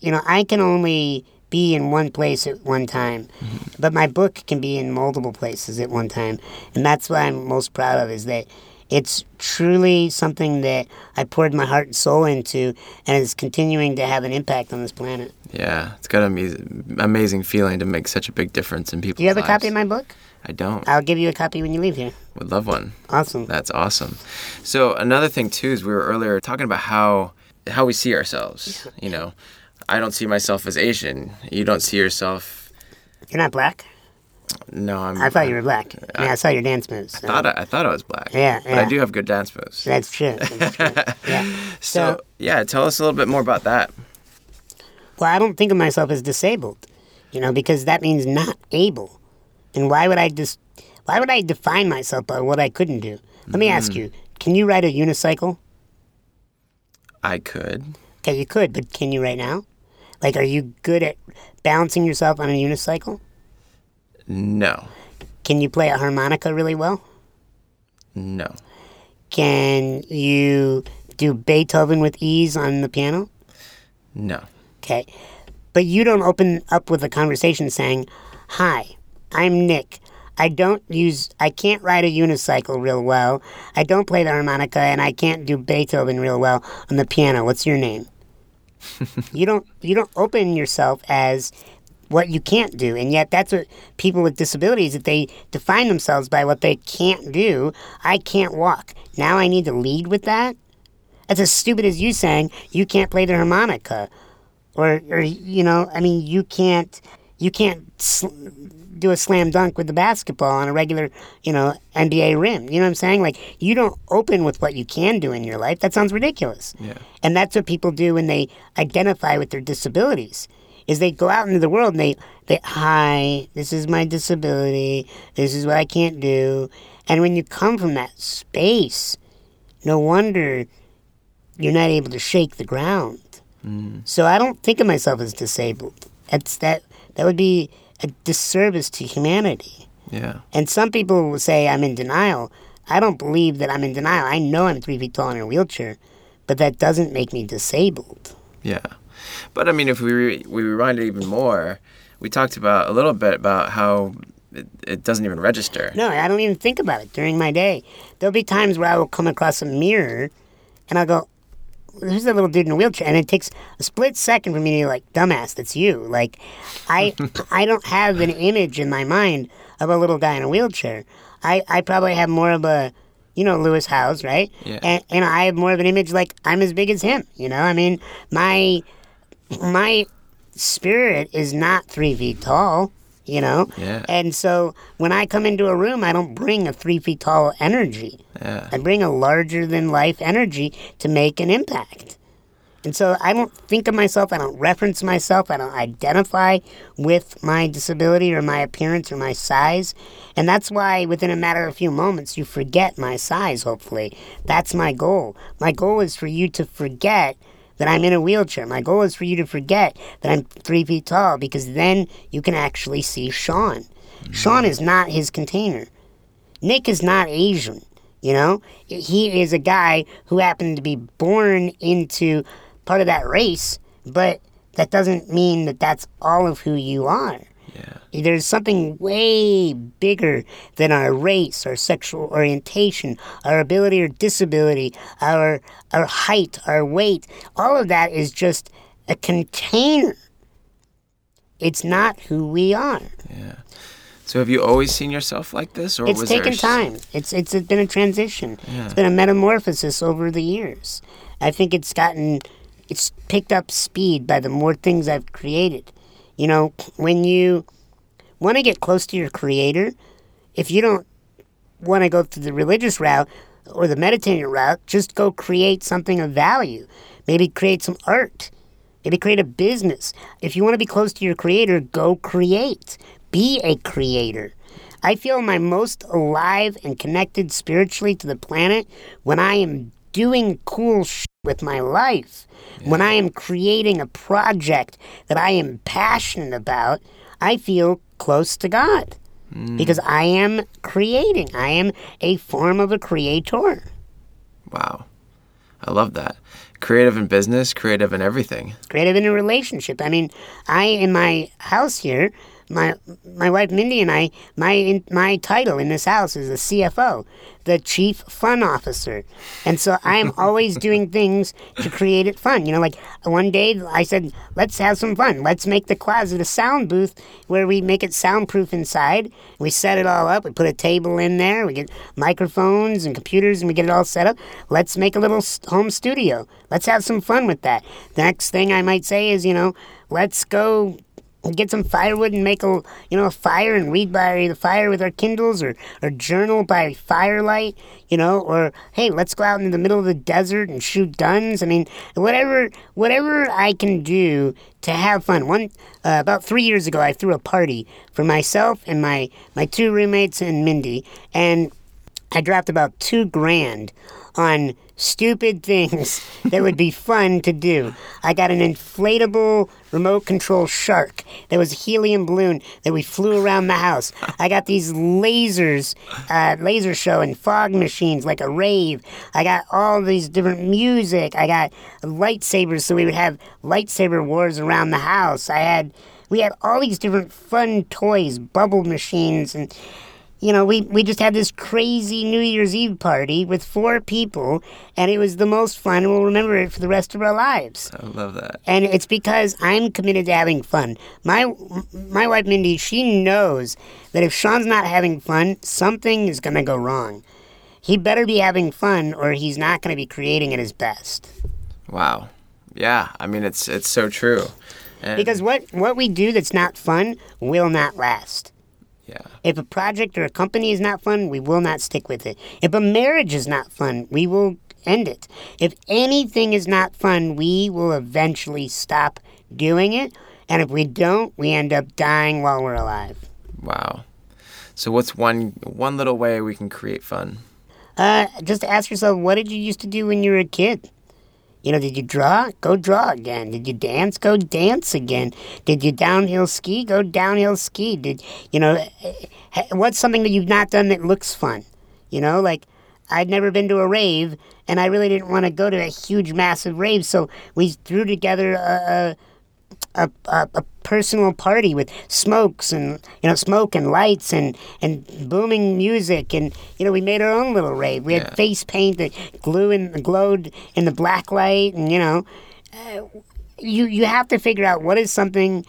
You know, I can only be in one place at one time, mm-hmm. but my book can be in multiple places at one time, and that's what I'm most proud of is that it's truly something that I poured my heart and soul into, and is continuing to have an impact on this planet. Yeah, it's got an amazing, amazing feeling to make such a big difference in people's. Do you have lives. a copy of my book? I don't. I'll give you a copy when you leave here. Would love one. Awesome. That's awesome. So another thing too is we were earlier talking about how how we see ourselves. You know, I don't see myself as Asian. You don't see yourself. You're not black. No, I'm. I thought you were black. I, yeah, I saw your dance moves. So. I thought I, I, thought I was black. Yeah, yeah. But I do have good dance moves. That's true. That's true. <laughs> yeah. So, so yeah, tell us a little bit more about that. Well, I don't think of myself as disabled. You know, because that means not able. And why would I just why would I define myself by what I couldn't do? Let me ask mm. you, can you ride a unicycle? I could. Okay, you could, but can you right now? Like, are you good at balancing yourself on a unicycle? No. Can you play a harmonica really well? No. Can you do Beethoven with ease on the piano? No. Okay. But you don't open up with a conversation saying, Hi, I'm Nick. I don't use, I can't ride a unicycle real well. I don't play the harmonica, and I can't do Beethoven real well on the piano. What's your name? <laughs> you don't, you don't open yourself as what you can't do, and yet that's what people with disabilities that they define themselves by what they can't do. I can't walk. Now I need to lead with that. That's as stupid as you saying you can't play the harmonica, or, or you know, I mean, you can't, you can't. Sl- do a slam dunk with the basketball on a regular, you know, NBA rim. You know what I'm saying? Like you don't open with what you can do in your life. That sounds ridiculous. Yeah. And that's what people do when they identify with their disabilities. Is they go out into the world and they they hi, this is my disability. This is what I can't do. And when you come from that space, no wonder you're not able to shake the ground. Mm. So I don't think of myself as disabled. That's that that would be a disservice to humanity. Yeah. And some people will say I'm in denial. I don't believe that I'm in denial. I know I'm three feet tall in a wheelchair, but that doesn't make me disabled. Yeah. But I mean, if we re- we rewind it even more, we talked about a little bit about how it, it doesn't even register. No, I don't even think about it during my day. There'll be times where I will come across a mirror and I'll go, who's that little dude in a wheelchair? And it takes a split second for me to like, dumbass, that's you. Like, I <laughs> I don't have an image in my mind of a little guy in a wheelchair. I, I probably have more of a, you know, Lewis Howes, right? Yeah. And, and I have more of an image like I'm as big as him. You know, I mean, my my spirit is not three feet tall you know? Yeah. And so when I come into a room, I don't bring a three feet tall energy. Yeah. I bring a larger than life energy to make an impact. And so I don't think of myself, I don't reference myself, I don't identify with my disability or my appearance or my size. And that's why within a matter of a few moments, you forget my size, hopefully. That's my goal. My goal is for you to forget that I'm in a wheelchair. My goal is for you to forget that I'm three feet tall because then you can actually see Sean. Mm-hmm. Sean is not his container. Nick is not Asian. You know, he is a guy who happened to be born into part of that race, but that doesn't mean that that's all of who you are. Yeah. There's something way bigger than our race, our sexual orientation, our ability or disability, our our height, our weight. All of that is just a container. It's not who we are. Yeah. So have you always seen yourself like this, or it's taken there... time. It's it's been a transition. Yeah. It's been a metamorphosis over the years. I think it's gotten, it's picked up speed by the more things I've created. You know, when you want to get close to your creator, if you don't want to go through the religious route or the meditating route, just go create something of value. Maybe create some art. Maybe create a business. If you want to be close to your creator, go create. Be a creator. I feel my most alive and connected spiritually to the planet when I am doing cool shit with my life. When I am creating a project that I am passionate about, I feel close to God mm. because I am creating. I am a form of a creator. Wow. I love that. Creative in business, creative in everything. creative in a relationship. I mean, I in my house here, my my wife Mindy and I, my in, my title in this house is the CFO, the Chief Fun Officer, and so I am <laughs> always doing things to create it fun. You know, like one day I said, let's have some fun. Let's make the closet a sound booth where we make it soundproof inside. We set it all up. We put a table in there. We get microphones and computers, and we get it all set up. Let's make a little home studio. Let's have some fun with that. The next thing I might say is, you know, let's go get some firewood and make a you know a fire and read by the fire with our Kindles or or journal by firelight, you know, or hey, let's go out into the middle of the desert and shoot guns. I mean, whatever whatever I can do to have fun. One uh, about three years ago, I threw a party for myself and my my two roommates and Mindy, and I dropped about two grand on stupid things <laughs> that would be fun to do. I got an inflatable remote control shark that was a helium balloon that we flew around the house. I got these lasers, uh, laser show and fog machines like a rave. I got all these different music. I got lightsabers so we would have lightsaber wars around the house. I had we had all these different fun toys, bubble machines and you know, we, we just had this crazy New Year's Eve party with four people, and it was the most fun, and we'll remember it for the rest of our lives. I love that. And it's because I'm committed to having fun. My my wife Mindy, she knows that if Sean's not having fun, something is going to go wrong. He better be having fun, or he's not going to be creating at his best. Wow. Yeah. I mean, it's it's so true. And Because what what we do that's not fun will not last. Yeah, If a project or a company is not fun, we will not stick with it. If a marriage is not fun, we will end it. If anything is not fun, we will eventually stop doing it. And if we don't, we end up dying while we're alive. wow. So what's one one little way we can create fun? Uh, just ask yourself, what did you used to do when you were a kid? You know, did you draw? Go draw again. Did you dance? Go dance again. Did you downhill ski? Go downhill ski. Did you know? eh, eh, What's something that you've not done that looks fun? You know, like I'd never been to a rave, and I really didn't want to go to a huge, massive rave, so we threw together a. a a, a, a personal party with smokes and you know smoke and lights and and booming music and you know we made our own little rave. We Yeah. had face paint that glue and glowed in the black light and you know uh, you you have to figure out what is something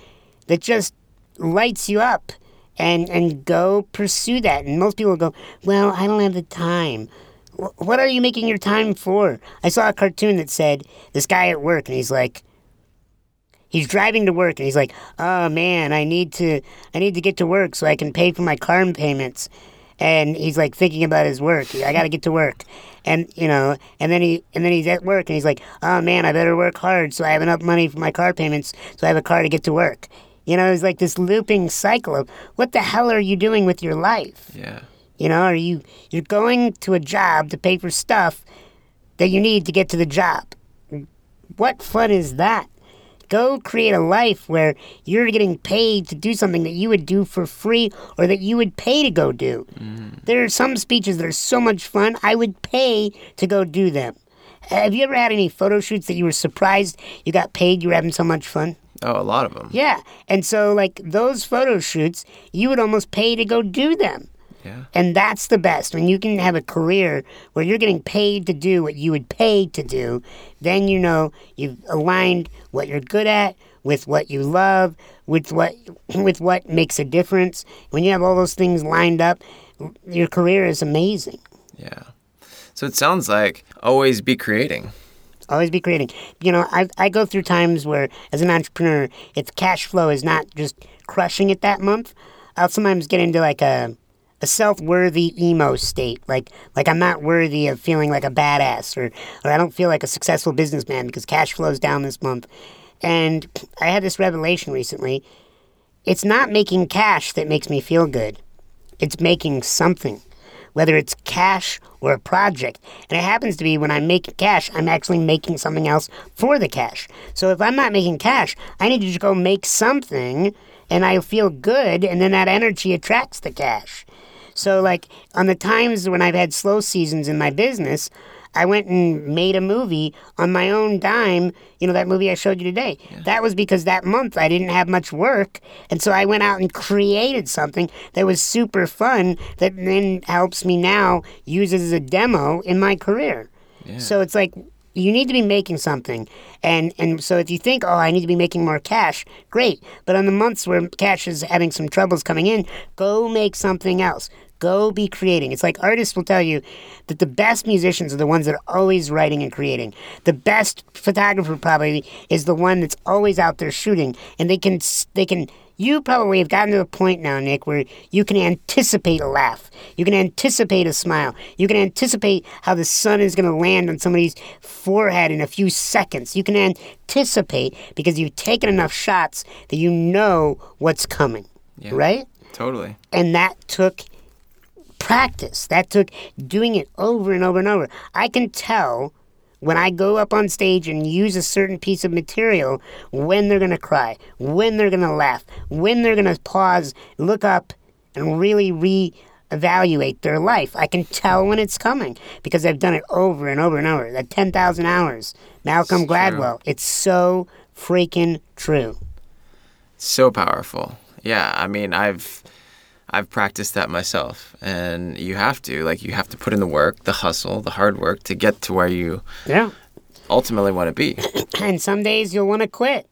that just lights you up and and go pursue that. And most people go, well, I don't have the time. Wh- What are you making your time for? I saw a cartoon that said this guy at work and he's like he's driving to work and he's like, "Oh man, I need to I need to get to work so I can pay for my car payments." And he's like thinking about his work. I got to get to work. And you know, and then he and then he's at work and he's like, "Oh man, I better work hard so I have enough money for my car payments so I have a car to get to work." You know, it's like this looping cycle of what the hell are you doing with your life? Yeah. You know, are you you're going to a job to pay for stuff that you need to get to the job? What fun is that? Go create a life where you're getting paid to do something that you would do for free or that you would pay to go do. Mm-hmm. There are some speeches that are so much fun, I would pay to go do them. Have you ever had any photo shoots that you were surprised you got paid, you were having so much fun? Oh, a lot of them. Yeah. And so, like, those photo shoots, you would almost pay to go do them. Yeah. And that's the best. When you can have a career where you're getting paid to do what you would pay to do, then you know you've aligned what you're good at with what you love, with what <clears throat> with what makes a difference. When you have all those things lined up, your career is amazing. Yeah. So it sounds like always be creating. Always be creating. You know, I, I go through times where, as an entrepreneur, if cash flow is not just crushing it that month, I'll sometimes get into like a a self-worthy emo state. Like like i'm not worthy of feeling like a badass or or i don't feel like a successful businessman because cash flows down this month. And i had this revelation recently. It's not making cash that makes me feel good. It's making something whether it's cash or a project. And it happens to be when i'm making cash i'm actually making something else for the cash. So if i'm not making cash i need to just go make something and i feel good and then that energy attracts the cash so, like, on the times when I've had slow seasons in my business, I went and made a movie on my own dime. You know, that movie I showed you today. Yeah. That was because that month I didn't have much work. And so I went out and created something that was super fun that then helps me now use it as a demo in my career. Yeah. So it's like, you need to be making something. And and so if you think, oh, I need to be making more cash, great. But on the months where cash is having some troubles coming in, go make something else. Go be creating. It's like artists will tell you that the best musicians are the ones that are always writing and creating. The best photographer probably is the one that's always out there shooting, and they can they can. You probably have gotten to the point now, Nick, where you can anticipate a laugh. You can anticipate a smile. You can anticipate how the sun is going to land on somebody's forehead in a few seconds. You can anticipate because you've taken enough shots that you know what's coming. Yeah, right? Totally. And that took practice. That took doing it over and over and over. I can tell when I go up on stage and use a certain piece of material when they're going to cry, when they're going to laugh, when they're going to pause, look up, and really re-evaluate their life. I can tell when it's coming because I've done it over and over and over. That 10,000 hours. Malcolm it's Gladwell. True. It's so freaking true. So powerful. Yeah, I mean, I've I've practiced that myself, and you have to like you have to put in the work, the hustle, the hard work to get to where you yeah ultimately want to be. <clears throat> and some days you'll want to quit,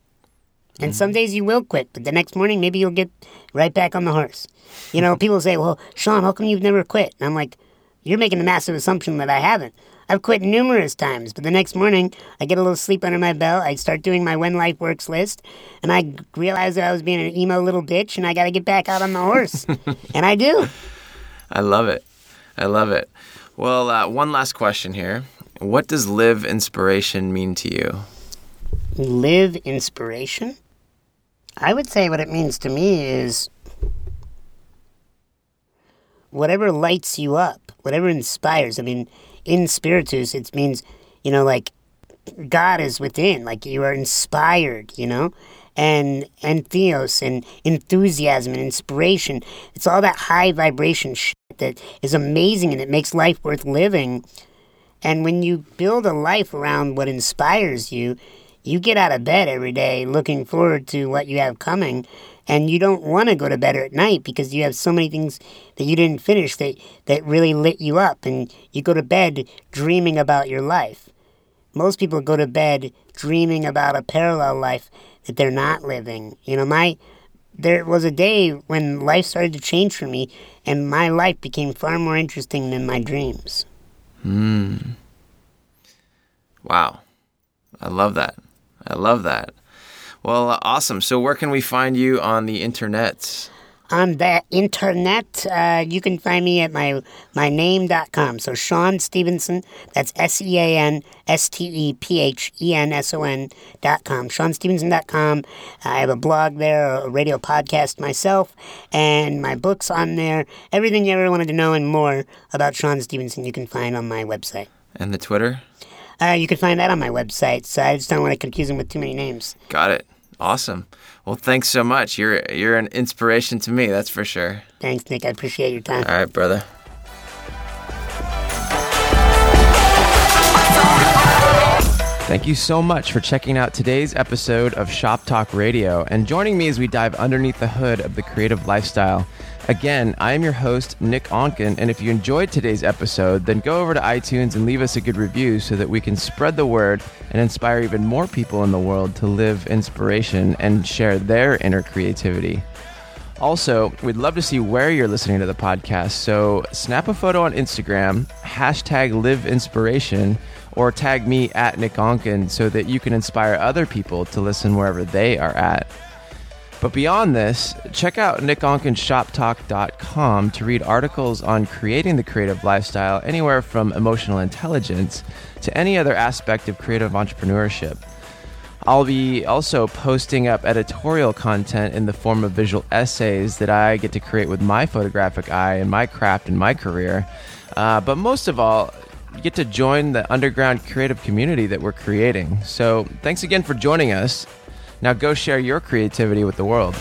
and mm-hmm. some days you will quit, but the next morning maybe you'll get right back on the horse. You know, people say, "Well, Sean, how come you've never quit?" And I'm like, "You're making a massive assumption that I haven't." I've quit numerous times, but the next morning I get a little sleep under my belt. I start doing my when life works list, and I realize that I was being an emo little bitch, and I got to get back out on the horse, <laughs> and I do. I love it. I love it. Well, uh, one last question here. What does live inspiration mean to you? Live inspiration? I would say what it means to me is whatever lights you up, whatever inspires. I mean, in spiritus, it means, you know, like God is within, like you are inspired, you know? And and theos and enthusiasm and inspiration. It's all that high vibration shit that is amazing and it makes life worth living. And when you build a life around what inspires you, you get out of bed every day looking forward to what you have coming and you don't want to go to bed at night because you have so many things that you didn't finish that, that really lit you up and you go to bed dreaming about your life. Most people go to bed dreaming about a parallel life that they're not living. You know my there was a day when life started to change for me and my life became far more interesting than my dreams. Hmm. Wow. I love that. I love that well, uh, awesome. So, where can we find you on the internet? On the internet, uh, you can find me at my my name.com. So, Sean Stephenson, that's S E A N S T E P H E N S O N.com. SeanStephenson.com. I have a blog there, a radio podcast myself, and my books on there. Everything you ever wanted to know and more about Sean Stephenson, you can find on my website. And the Twitter? Uh, you can find that on my website, so I just don't want to confuse them with too many names. Got it. Awesome. Well, thanks so much. You're you're an inspiration to me, that's for sure. Thanks, Nick. I appreciate your time. All right, brother. Thank you so much for checking out today's episode of Shop Talk Radio and joining me as we dive underneath the hood of the creative lifestyle. Again, I am your host, Nick Onken, and if you enjoyed today's episode, then go over to iTunes and leave us a good review so that we can spread the word and inspire even more people in the world to live inspiration and share their inner creativity. Also, we'd love to see where you're listening to the podcast, so snap a photo on Instagram, hashtag live inspiration, or tag me at Nick Onken so that you can inspire other people to listen wherever they are at. But beyond this, check out nickonkenshoptalk.com to read articles on creating the creative lifestyle, anywhere from emotional intelligence to any other aspect of creative entrepreneurship. I'll be also posting up editorial content in the form of visual essays that I get to create with my photographic eye and my craft and my career. Uh, but most of all, you get to join the underground creative community that we're creating. So thanks again for joining us. Now go share your creativity with the world.